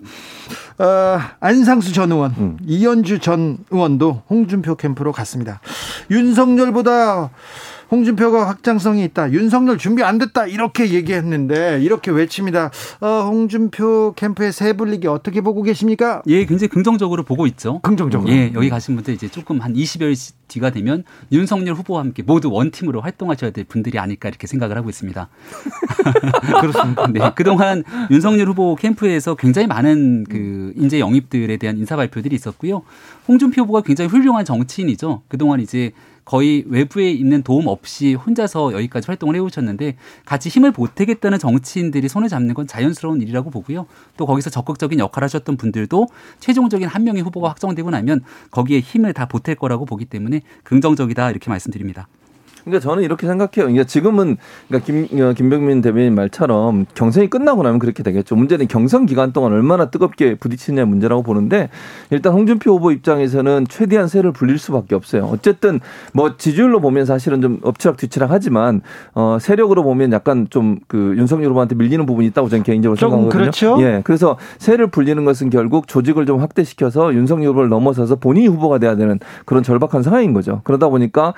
어, 안상수 전 의원, 음. 이현주 전 의원도 홍준표 캠프로 갔습니다. 윤석열보다 홍준표가 확장성이 있다. 윤석열 준비 안 됐다. 이렇게 얘기했는데 이렇게 외칩니다. 어, 홍준표 캠프의 새 분위기 어떻게 보고 계십니까? 예, 굉장히 긍정적으로 보고 있죠. 긍정적으로. 예, 여기 가신 분들 이제 조금 한 20여 뒤가 되면 윤석열 후보와 함께 모두 원팀으로 활동하셔야 될 분들이 아닐까 이렇게 생각을 하고 있습니다. 그렇습니다. 네, 그동안 윤석열 후보 캠프에서 굉장히 많은 그 인재 영입들에 대한 인사 발표들이 있었고요. 홍준표 후보가 굉장히 훌륭한 정치인이죠. 그동안 이제 거의 외부에 있는 도움 없이 혼자서 여기까지 활동을 해오셨는데 같이 힘을 보태겠다는 정치인들이 손을 잡는 건 자연스러운 일이라고 보고요. 또 거기서 적극적인 역할을 하셨던 분들도 최종적인 한 명의 후보가 확정되고 나면 거기에 힘을 다 보탤 거라고 보기 때문에 긍정적이다 이렇게 말씀드립니다. 그러니까 저는 이렇게 생각해요. 그러니까 지금은 그러니까 김, 어, 김병민 대변인 말처럼 경선이 끝나고 나면 그렇게 되겠죠. 문제는 경선 기간 동안 얼마나 뜨겁게 부딪히냐 문제라고 보는데 일단 홍준표 후보 입장에서는 최대한 세를 불릴 수밖에 없어요. 어쨌든 뭐 지지율로 보면 사실은 좀 엎치락 뒤치락 하지만 어 세력으로 보면 약간 좀 그 윤석열 후보한테 밀리는 부분이 있다고 저는 개인적으로 생각하거든요. 그렇죠. 예. 그래서 세를 불리는 것은 결국 조직을 좀 확대시켜서 윤석열 후보를 넘어서서 본인이 후보가 돼야 되는 그런 절박한 상황인 거죠. 그러다 보니까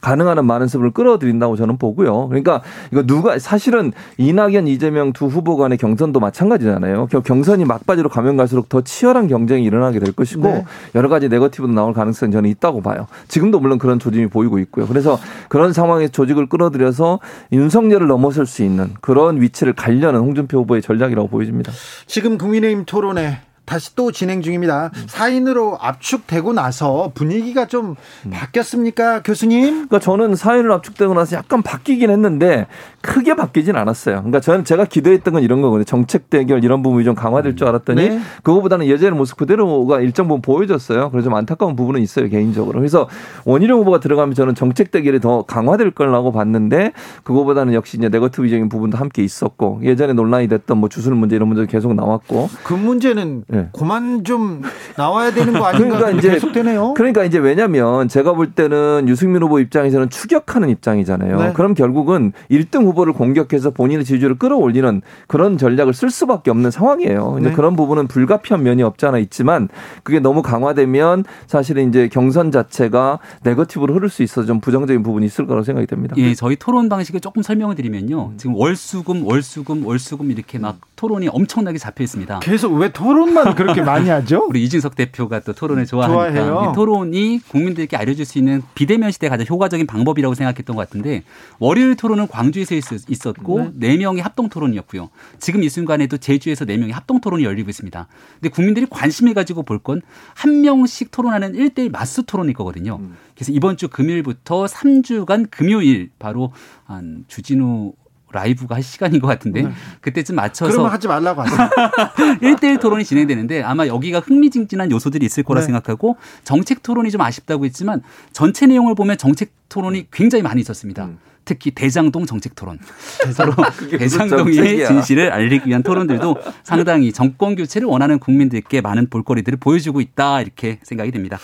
가능한 한 많은 연습을 끌어들인다고 저는 보고요. 그러니까 이거 누가 사실은 이낙연 이재명 두 후보 간의 경선도 마찬가지잖아요. 경선이 막바지로 가면 갈수록 더 치열한 경쟁이 일어나게 될 것이고 네. 여러 가지 네거티브도 나올 가능성이 저는 있다고 봐요. 지금도 물론 그런 조짐이 보이고 있고요. 그래서 그런 상황에 조직을 끌어들여서 윤석열을 넘어설 수 있는 그런 위치를 가려는 홍준표 후보의 전략이라고 보여집니다. 지금 국민의힘 토론회 다시 또 진행 중입니다. 음. 사인으로 압축되고 나서 분위기가 좀 음. 바뀌었습니까, 교수님? 그러니까 저는 사인으로 압축되고 나서 약간 바뀌긴 했는데 크게 바뀌진 않았어요. 그러니까 저는 제가 기대했던 건 이런 거거든요. 정책 대결 이런 부분이 좀 강화될 줄 알았더니 네. 그거보다는 예전의 모습 그대로가 일정 부분 보여졌어요. 그래서 좀 안타까운 부분은 있어요, 개인적으로. 그래서 원희룡 후보가 들어가면 저는 정책 대결이 더 강화될 거라고 봤는데 그거보다는 역시 이제 네거티브적인 부분도 함께 있었고 예전에 논란이 됐던 뭐 주술 문제 이런 문제도 계속 나왔고 그 문제는 네. 네. 그만 좀 나와야 되는 거 아닌가 그러니까 이제 계속되네요. 그러니까 이제 왜냐면 제가 볼 때는 유승민 후보 입장에서는 추격하는 입장이잖아요. 네. 그럼 결국은 1등 후보를 공격해서 본인의 지지율을 끌어올리는 그런 전략을 쓸 수밖에 없는 상황이에요. 네. 그런 부분은 불가피한 면이 없지 않아 있지만 그게 너무 강화되면 사실은 이제 경선 자체가 네거티브로 흐를 수 있어 좀 부정적인 부분이 있을 거라고 생각이 됩니다. 예, 저희 토론 방식을 조금 설명을 드리면요. 지금 월수금, 월수금, 월수금 이렇게 막 토론이 엄청나게 잡혀 있습니다. 계속 왜 토론만 그렇게 많이 하죠? 우리 이준석 대표가 또 토론을 좋아하니까 좋아해요. 토론이 국민들께 알려줄 수 있는 비대면 시대 가장 효과적인 방법이라고 생각했던 것 같은데 월요일 토론은 광주에서 있었고 네, 네 명이 합동 토론이었고요. 지금 이 순간에도 제주에서 네 명이 합동 토론이 열리고 있습니다. 근데 국민들이 관심을 가지고 볼 건 한 명씩 토론하는 1대1 마스 토론일 거거든요. 음. 그래서 이번 주 금요일부터 3주간 금요일 바로 한 주진우 라이브가 할 시간인 것 같은데 네. 그때쯤 맞춰서 그러면 하지 말라고 하세요. 1대1 토론이 진행되는데 아마 여기가 흥미진진한 요소들이 있을 거라 네. 생각하고 정책 토론이 좀 아쉽다고 했지만 전체 내용을 보면 정책 토론이 굉장히 많이 있었습니다. 음. 특히 대장동 정책 토론. 서로 대장동의 진실을 알리기 위한 토론들도 상당히 정권 교체를 원하는 국민들께 많은 볼거리들을 보여주고 있다 이렇게 생각이 됩니다.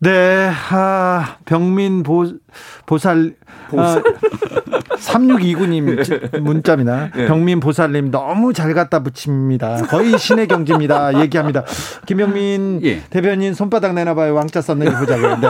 네, 아, 병민 보, 보살, 보살. 아, 3629님 문자입니다. 네. 병민 보살님 너무 잘 갖다 붙입니다. 거의 신의 경지입니다. 얘기합니다. 김병민 예. 대변인 손바닥 내놔봐요. 왕자 썼는지 보자고요. 네.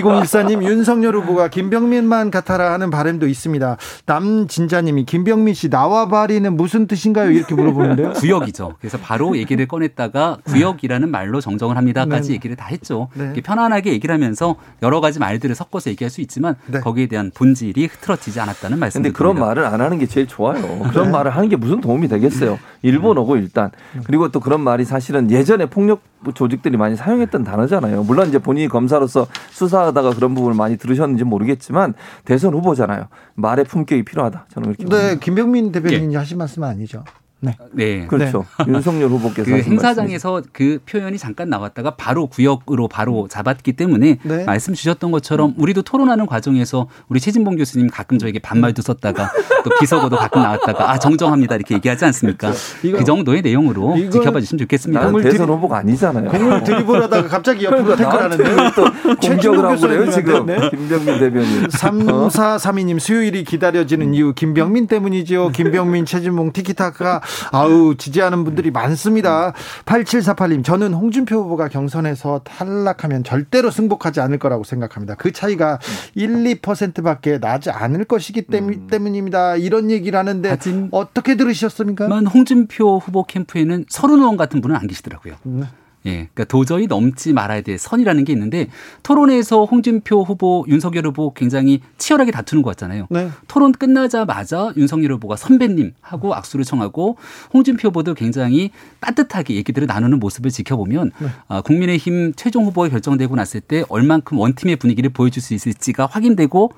2014님 윤석열 후보가 김병민만 같아라 하는 바람도 있습니다. 남진자님이 김병민 씨 나와 바리는 무슨 뜻인가요? 이렇게 물어보는데요. 구역이죠. 그래서 바로 얘기를 꺼냈다가 구역이라는 말로 정정을 합니다까지 네. 얘기를 다 했죠. 네. 편안하게 얘기를 하면서 여러 가지 말들을 섞어서 얘기할 수 있 지만 네. 거기에 대한 본질이 흐트러지지 않았다는 말씀. 근데 그런 말을 안 하는 게 제일 좋아요. 그런 네. 말을 하는 게 무슨 도움이 되겠어요. 일본어고 일단. 그리고 또 그런 말이 사실은 예전에 폭력 조직들이 많이 사용했던 단어잖아요. 물론 이제 본인이 검사로서 수사하다가 그런 부분을 많이 들으셨는지 모르겠지만 대선 후보잖아요. 말의 품격이 필요하다. 저는 그렇게 네, 봅니다. 김병민 대변인이 예. 하신 말씀은 아니죠. 네. 네. 그렇죠. 네. 윤석열 후보께서 그 행사장에서 말씀이죠. 그 표현이 잠깐 나왔다가 바로 구역으로 바로 잡았기 때문에 네. 말씀 주셨던 것처럼 우리도 토론하는 과정에서 우리 최진봉 교수님 가끔 저에게 반말도 썼다가 또 비속어도 가끔 나왔다가 아 정정합니다 이렇게 얘기하지 않습니까? 그렇죠. 그 정도의 내용으로 지켜봐 주시면 좋겠습니다. 대선 후보가 아니잖아요. 공을 드리블하다가 갑자기 옆으로 태클하는데 또 공격을 하고 그래요 지금 네. 김병민 대변인. 3432님 수요일이 기다려지는 이유 김병민 때문이죠. 김병민 최진봉 티키타카 아우 지지하는 분들이 많습니다. 8748님 저는 홍준표 후보가 경선에서 탈락하면 절대로 승복하지 않을 거라고 생각합니다. 그 차이가 1, 2%밖에 나지 않을 것이기 때문, 음. 입니다 이런 얘기를 하는데 어떻게 들으셨습니까? 홍준표 후보 캠프에는 서른 의원 같은 분은 안 계시더라고요. 네. 예, 그러니까 도저히 넘지 말아야 될 선이라는 게 있는데 토론에서 홍준표 후보, 윤석열 후보 굉장히 치열하게 다투는 것 같잖아요. 네. 토론 끝나자마자 윤석열 후보가 선배님 하고 악수를 청하고 홍준표 후보도 굉장히 따뜻하게 얘기들을 나누는 모습을 지켜보면 네. 아, 국민의힘 최종 후보가 결정되고 났을 때 얼만큼 원팀의 분위기를 보여줄 수 있을지가 확인되고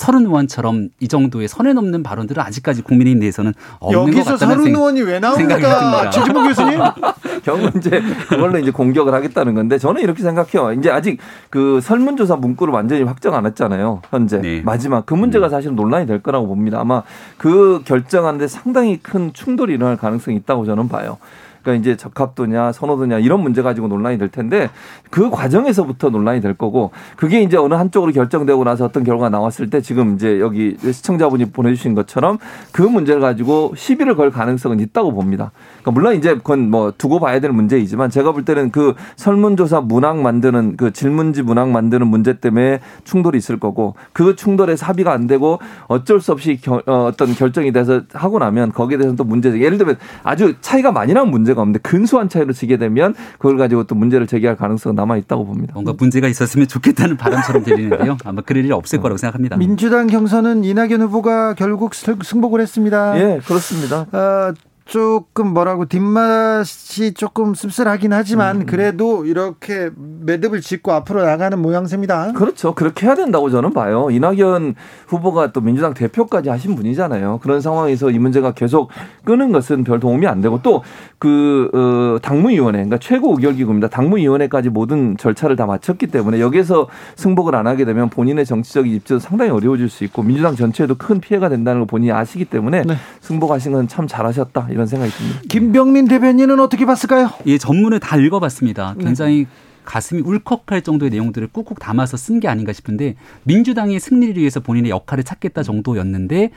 서른 의원처럼 이 정도의 선에 넘는 발언들은 아직까지 국민의힘 내에서는 없는 것 같다는 서른 의원이 왜 나옵니까? 최진봉 교수님? 결국 이제 그걸로 이제 공격을 하겠다는 건데 저는 이렇게 생각해요. 이제 아직 그 설문조사 문구를 완전히 확정 안 했잖아요. 현재 네. 마지막 그 문제가 음. 사실 논란이 될 거라고 봅니다. 아마 그 결정하는데 상당히 큰 충돌이 일어날 가능성이 있다고 저는 봐요. 그러니까 이제 적합도냐 선호도냐 이런 문제 가지고 논란이 될 텐데 그 과정에서부터 논란이 될 거고 그게 이제 어느 한쪽으로 결정되고 나서 어떤 결과가 나왔을 때 지금 이제 여기 시청자분이 보내주신 것처럼 그 문제를 가지고 시비를 걸 가능성은 있다고 봅니다. 그러니까 물론 이제 그건 뭐 두고 봐야 될 문제이지만 제가 볼 때는 그 설문조사 문항 만드는 그 질문지 문항 만드는 문제 때문에 충돌이 있을 거고 그 충돌에서 합의가 안 되고 어쩔 수 없이 겨, 어, 어떤 결정이 돼서 하고 나면 거기에 대해서는 또 문제 예를 들면 아주 차이가 많이 나는 문제 가 없는데 근소한 차이로 지게 되면 그걸 가지고 또 문제를 제기할 가능성은 남아 있다고 봅니다. 뭔가 문제가 있었으면 좋겠다는 바람처럼 들리는데요. 아마 그럴 일이 없을 거라고 생각합니다. 민주당 경선은 이낙연 후보가 결국 승복을 했습니다. 예, 그렇습니다. 어, 조금 뭐라고 뒷맛이 조금 씁쓸하긴 하지만 음. 그래도 이렇게 매듭을 짓고 앞으로 나가는 모양새입니다. 그렇죠. 그렇게 해야 된다고 저는 봐요. 이낙연 후보가 또 민주당 대표까지 하신 분이잖아요. 그런 상황에서 이 문제가 계속 끄는 것은 별 도움이 안 되고 또그 어, 당무위원회, 그러니까 최고 의결기구입니다. 당무위원회까지 모든 절차를 다 마쳤기 때문에 여기에서 승복을 안 하게 되면 본인의 정치적인 입지도 상당히 어려워질 수 있고 민주당 전체에도 큰 피해가 된다는 걸 본인이 아시기 때문에 네. 승복하신 건 참 잘하셨다. 이런 생각이 듭니다. 김병민 대변인은 어떻게 봤을까요? 예, 전문을 다 읽어봤습니다. 네. 굉장히 네. 가슴이 울컥할 정도의 내용들을 꾹꾹 담아서 쓴 게 아닌가 싶은데 민주당의 승리를 위해서 본인의 역할을 찾겠다 정도였는데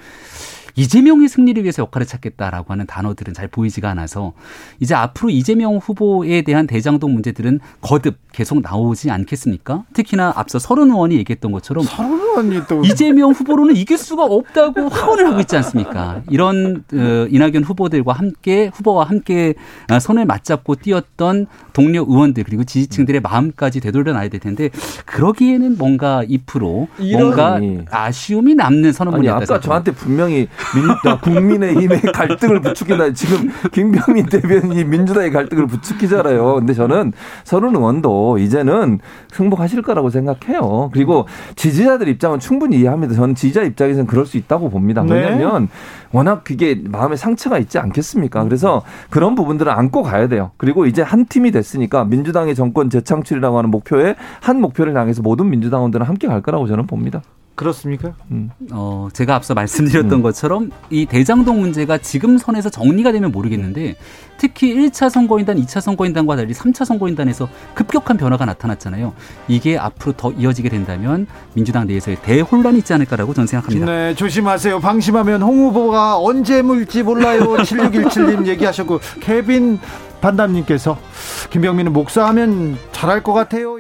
이재명의 승리를 위해서 역할을 찾겠다라고 하는 단어들은 잘 보이지가 않아서 이제 앞으로 이재명 후보에 대한 대장동 문제들은 거듭 계속 나오지 않겠습니까? 특히나 앞서 서른 의원이 얘기했던 것처럼 서른 의원이 또 이재명 후보로는 이길 수가 없다고 확언을 하고 있지 않습니까? 이런 어, 이낙연 후보들과 함께 후보와 함께 어, 손을 맞잡고 뛰었던 동료 의원들 그리고 지지층들의 마음까지 되돌려놔야 될 텐데 그러기에는 뭔가 2% 뭔가 아쉬움이 남는 선언문이었다. 아까 저한테 분명히 민주당 국민의힘의 갈등을 부추긴다. 지금 김병민 대변인이 민주당의 갈등을 부추기잖아요. 근데 저는 서른 의원도 이제는 승복하실 거라고 생각해요. 그리고 지지자들 입장은 충분히 이해합니다. 저는 지지자 입장에서는 그럴 수 있다고 봅니다. 네. 왜냐하면 워낙 그게 마음에 상처가 있지 않겠습니까? 그래서 그런 부분들을 안고 가야 돼요. 그리고 이제 한 팀이 됐으니까 민주당의 정권 재창출이라고 하는 목표에 한 목표를 향해서 모든 민주당원들은 함께 갈 거라고 저는 봅니다. 그렇습니까? 음. 어, 제가 앞서 말씀드렸던 음. 것처럼 이 대장동 문제가 지금 선에서 정리가 되면 모르겠는데 특히 1차 선거인단, 2차 선거인단과 달리 3차 선거인단에서 급격한 변화가 나타났잖아요. 이게 앞으로 더 이어지게 된다면 민주당 내에서의 대혼란이 있지 않을까라고 저는 생각합니다. 네, 조심하세요. 방심하면 홍 후보가 언제 물지 몰라요. 7617님 얘기하셨고 케빈 반담님께서 김병민은 목사하면 잘할 것 같아요.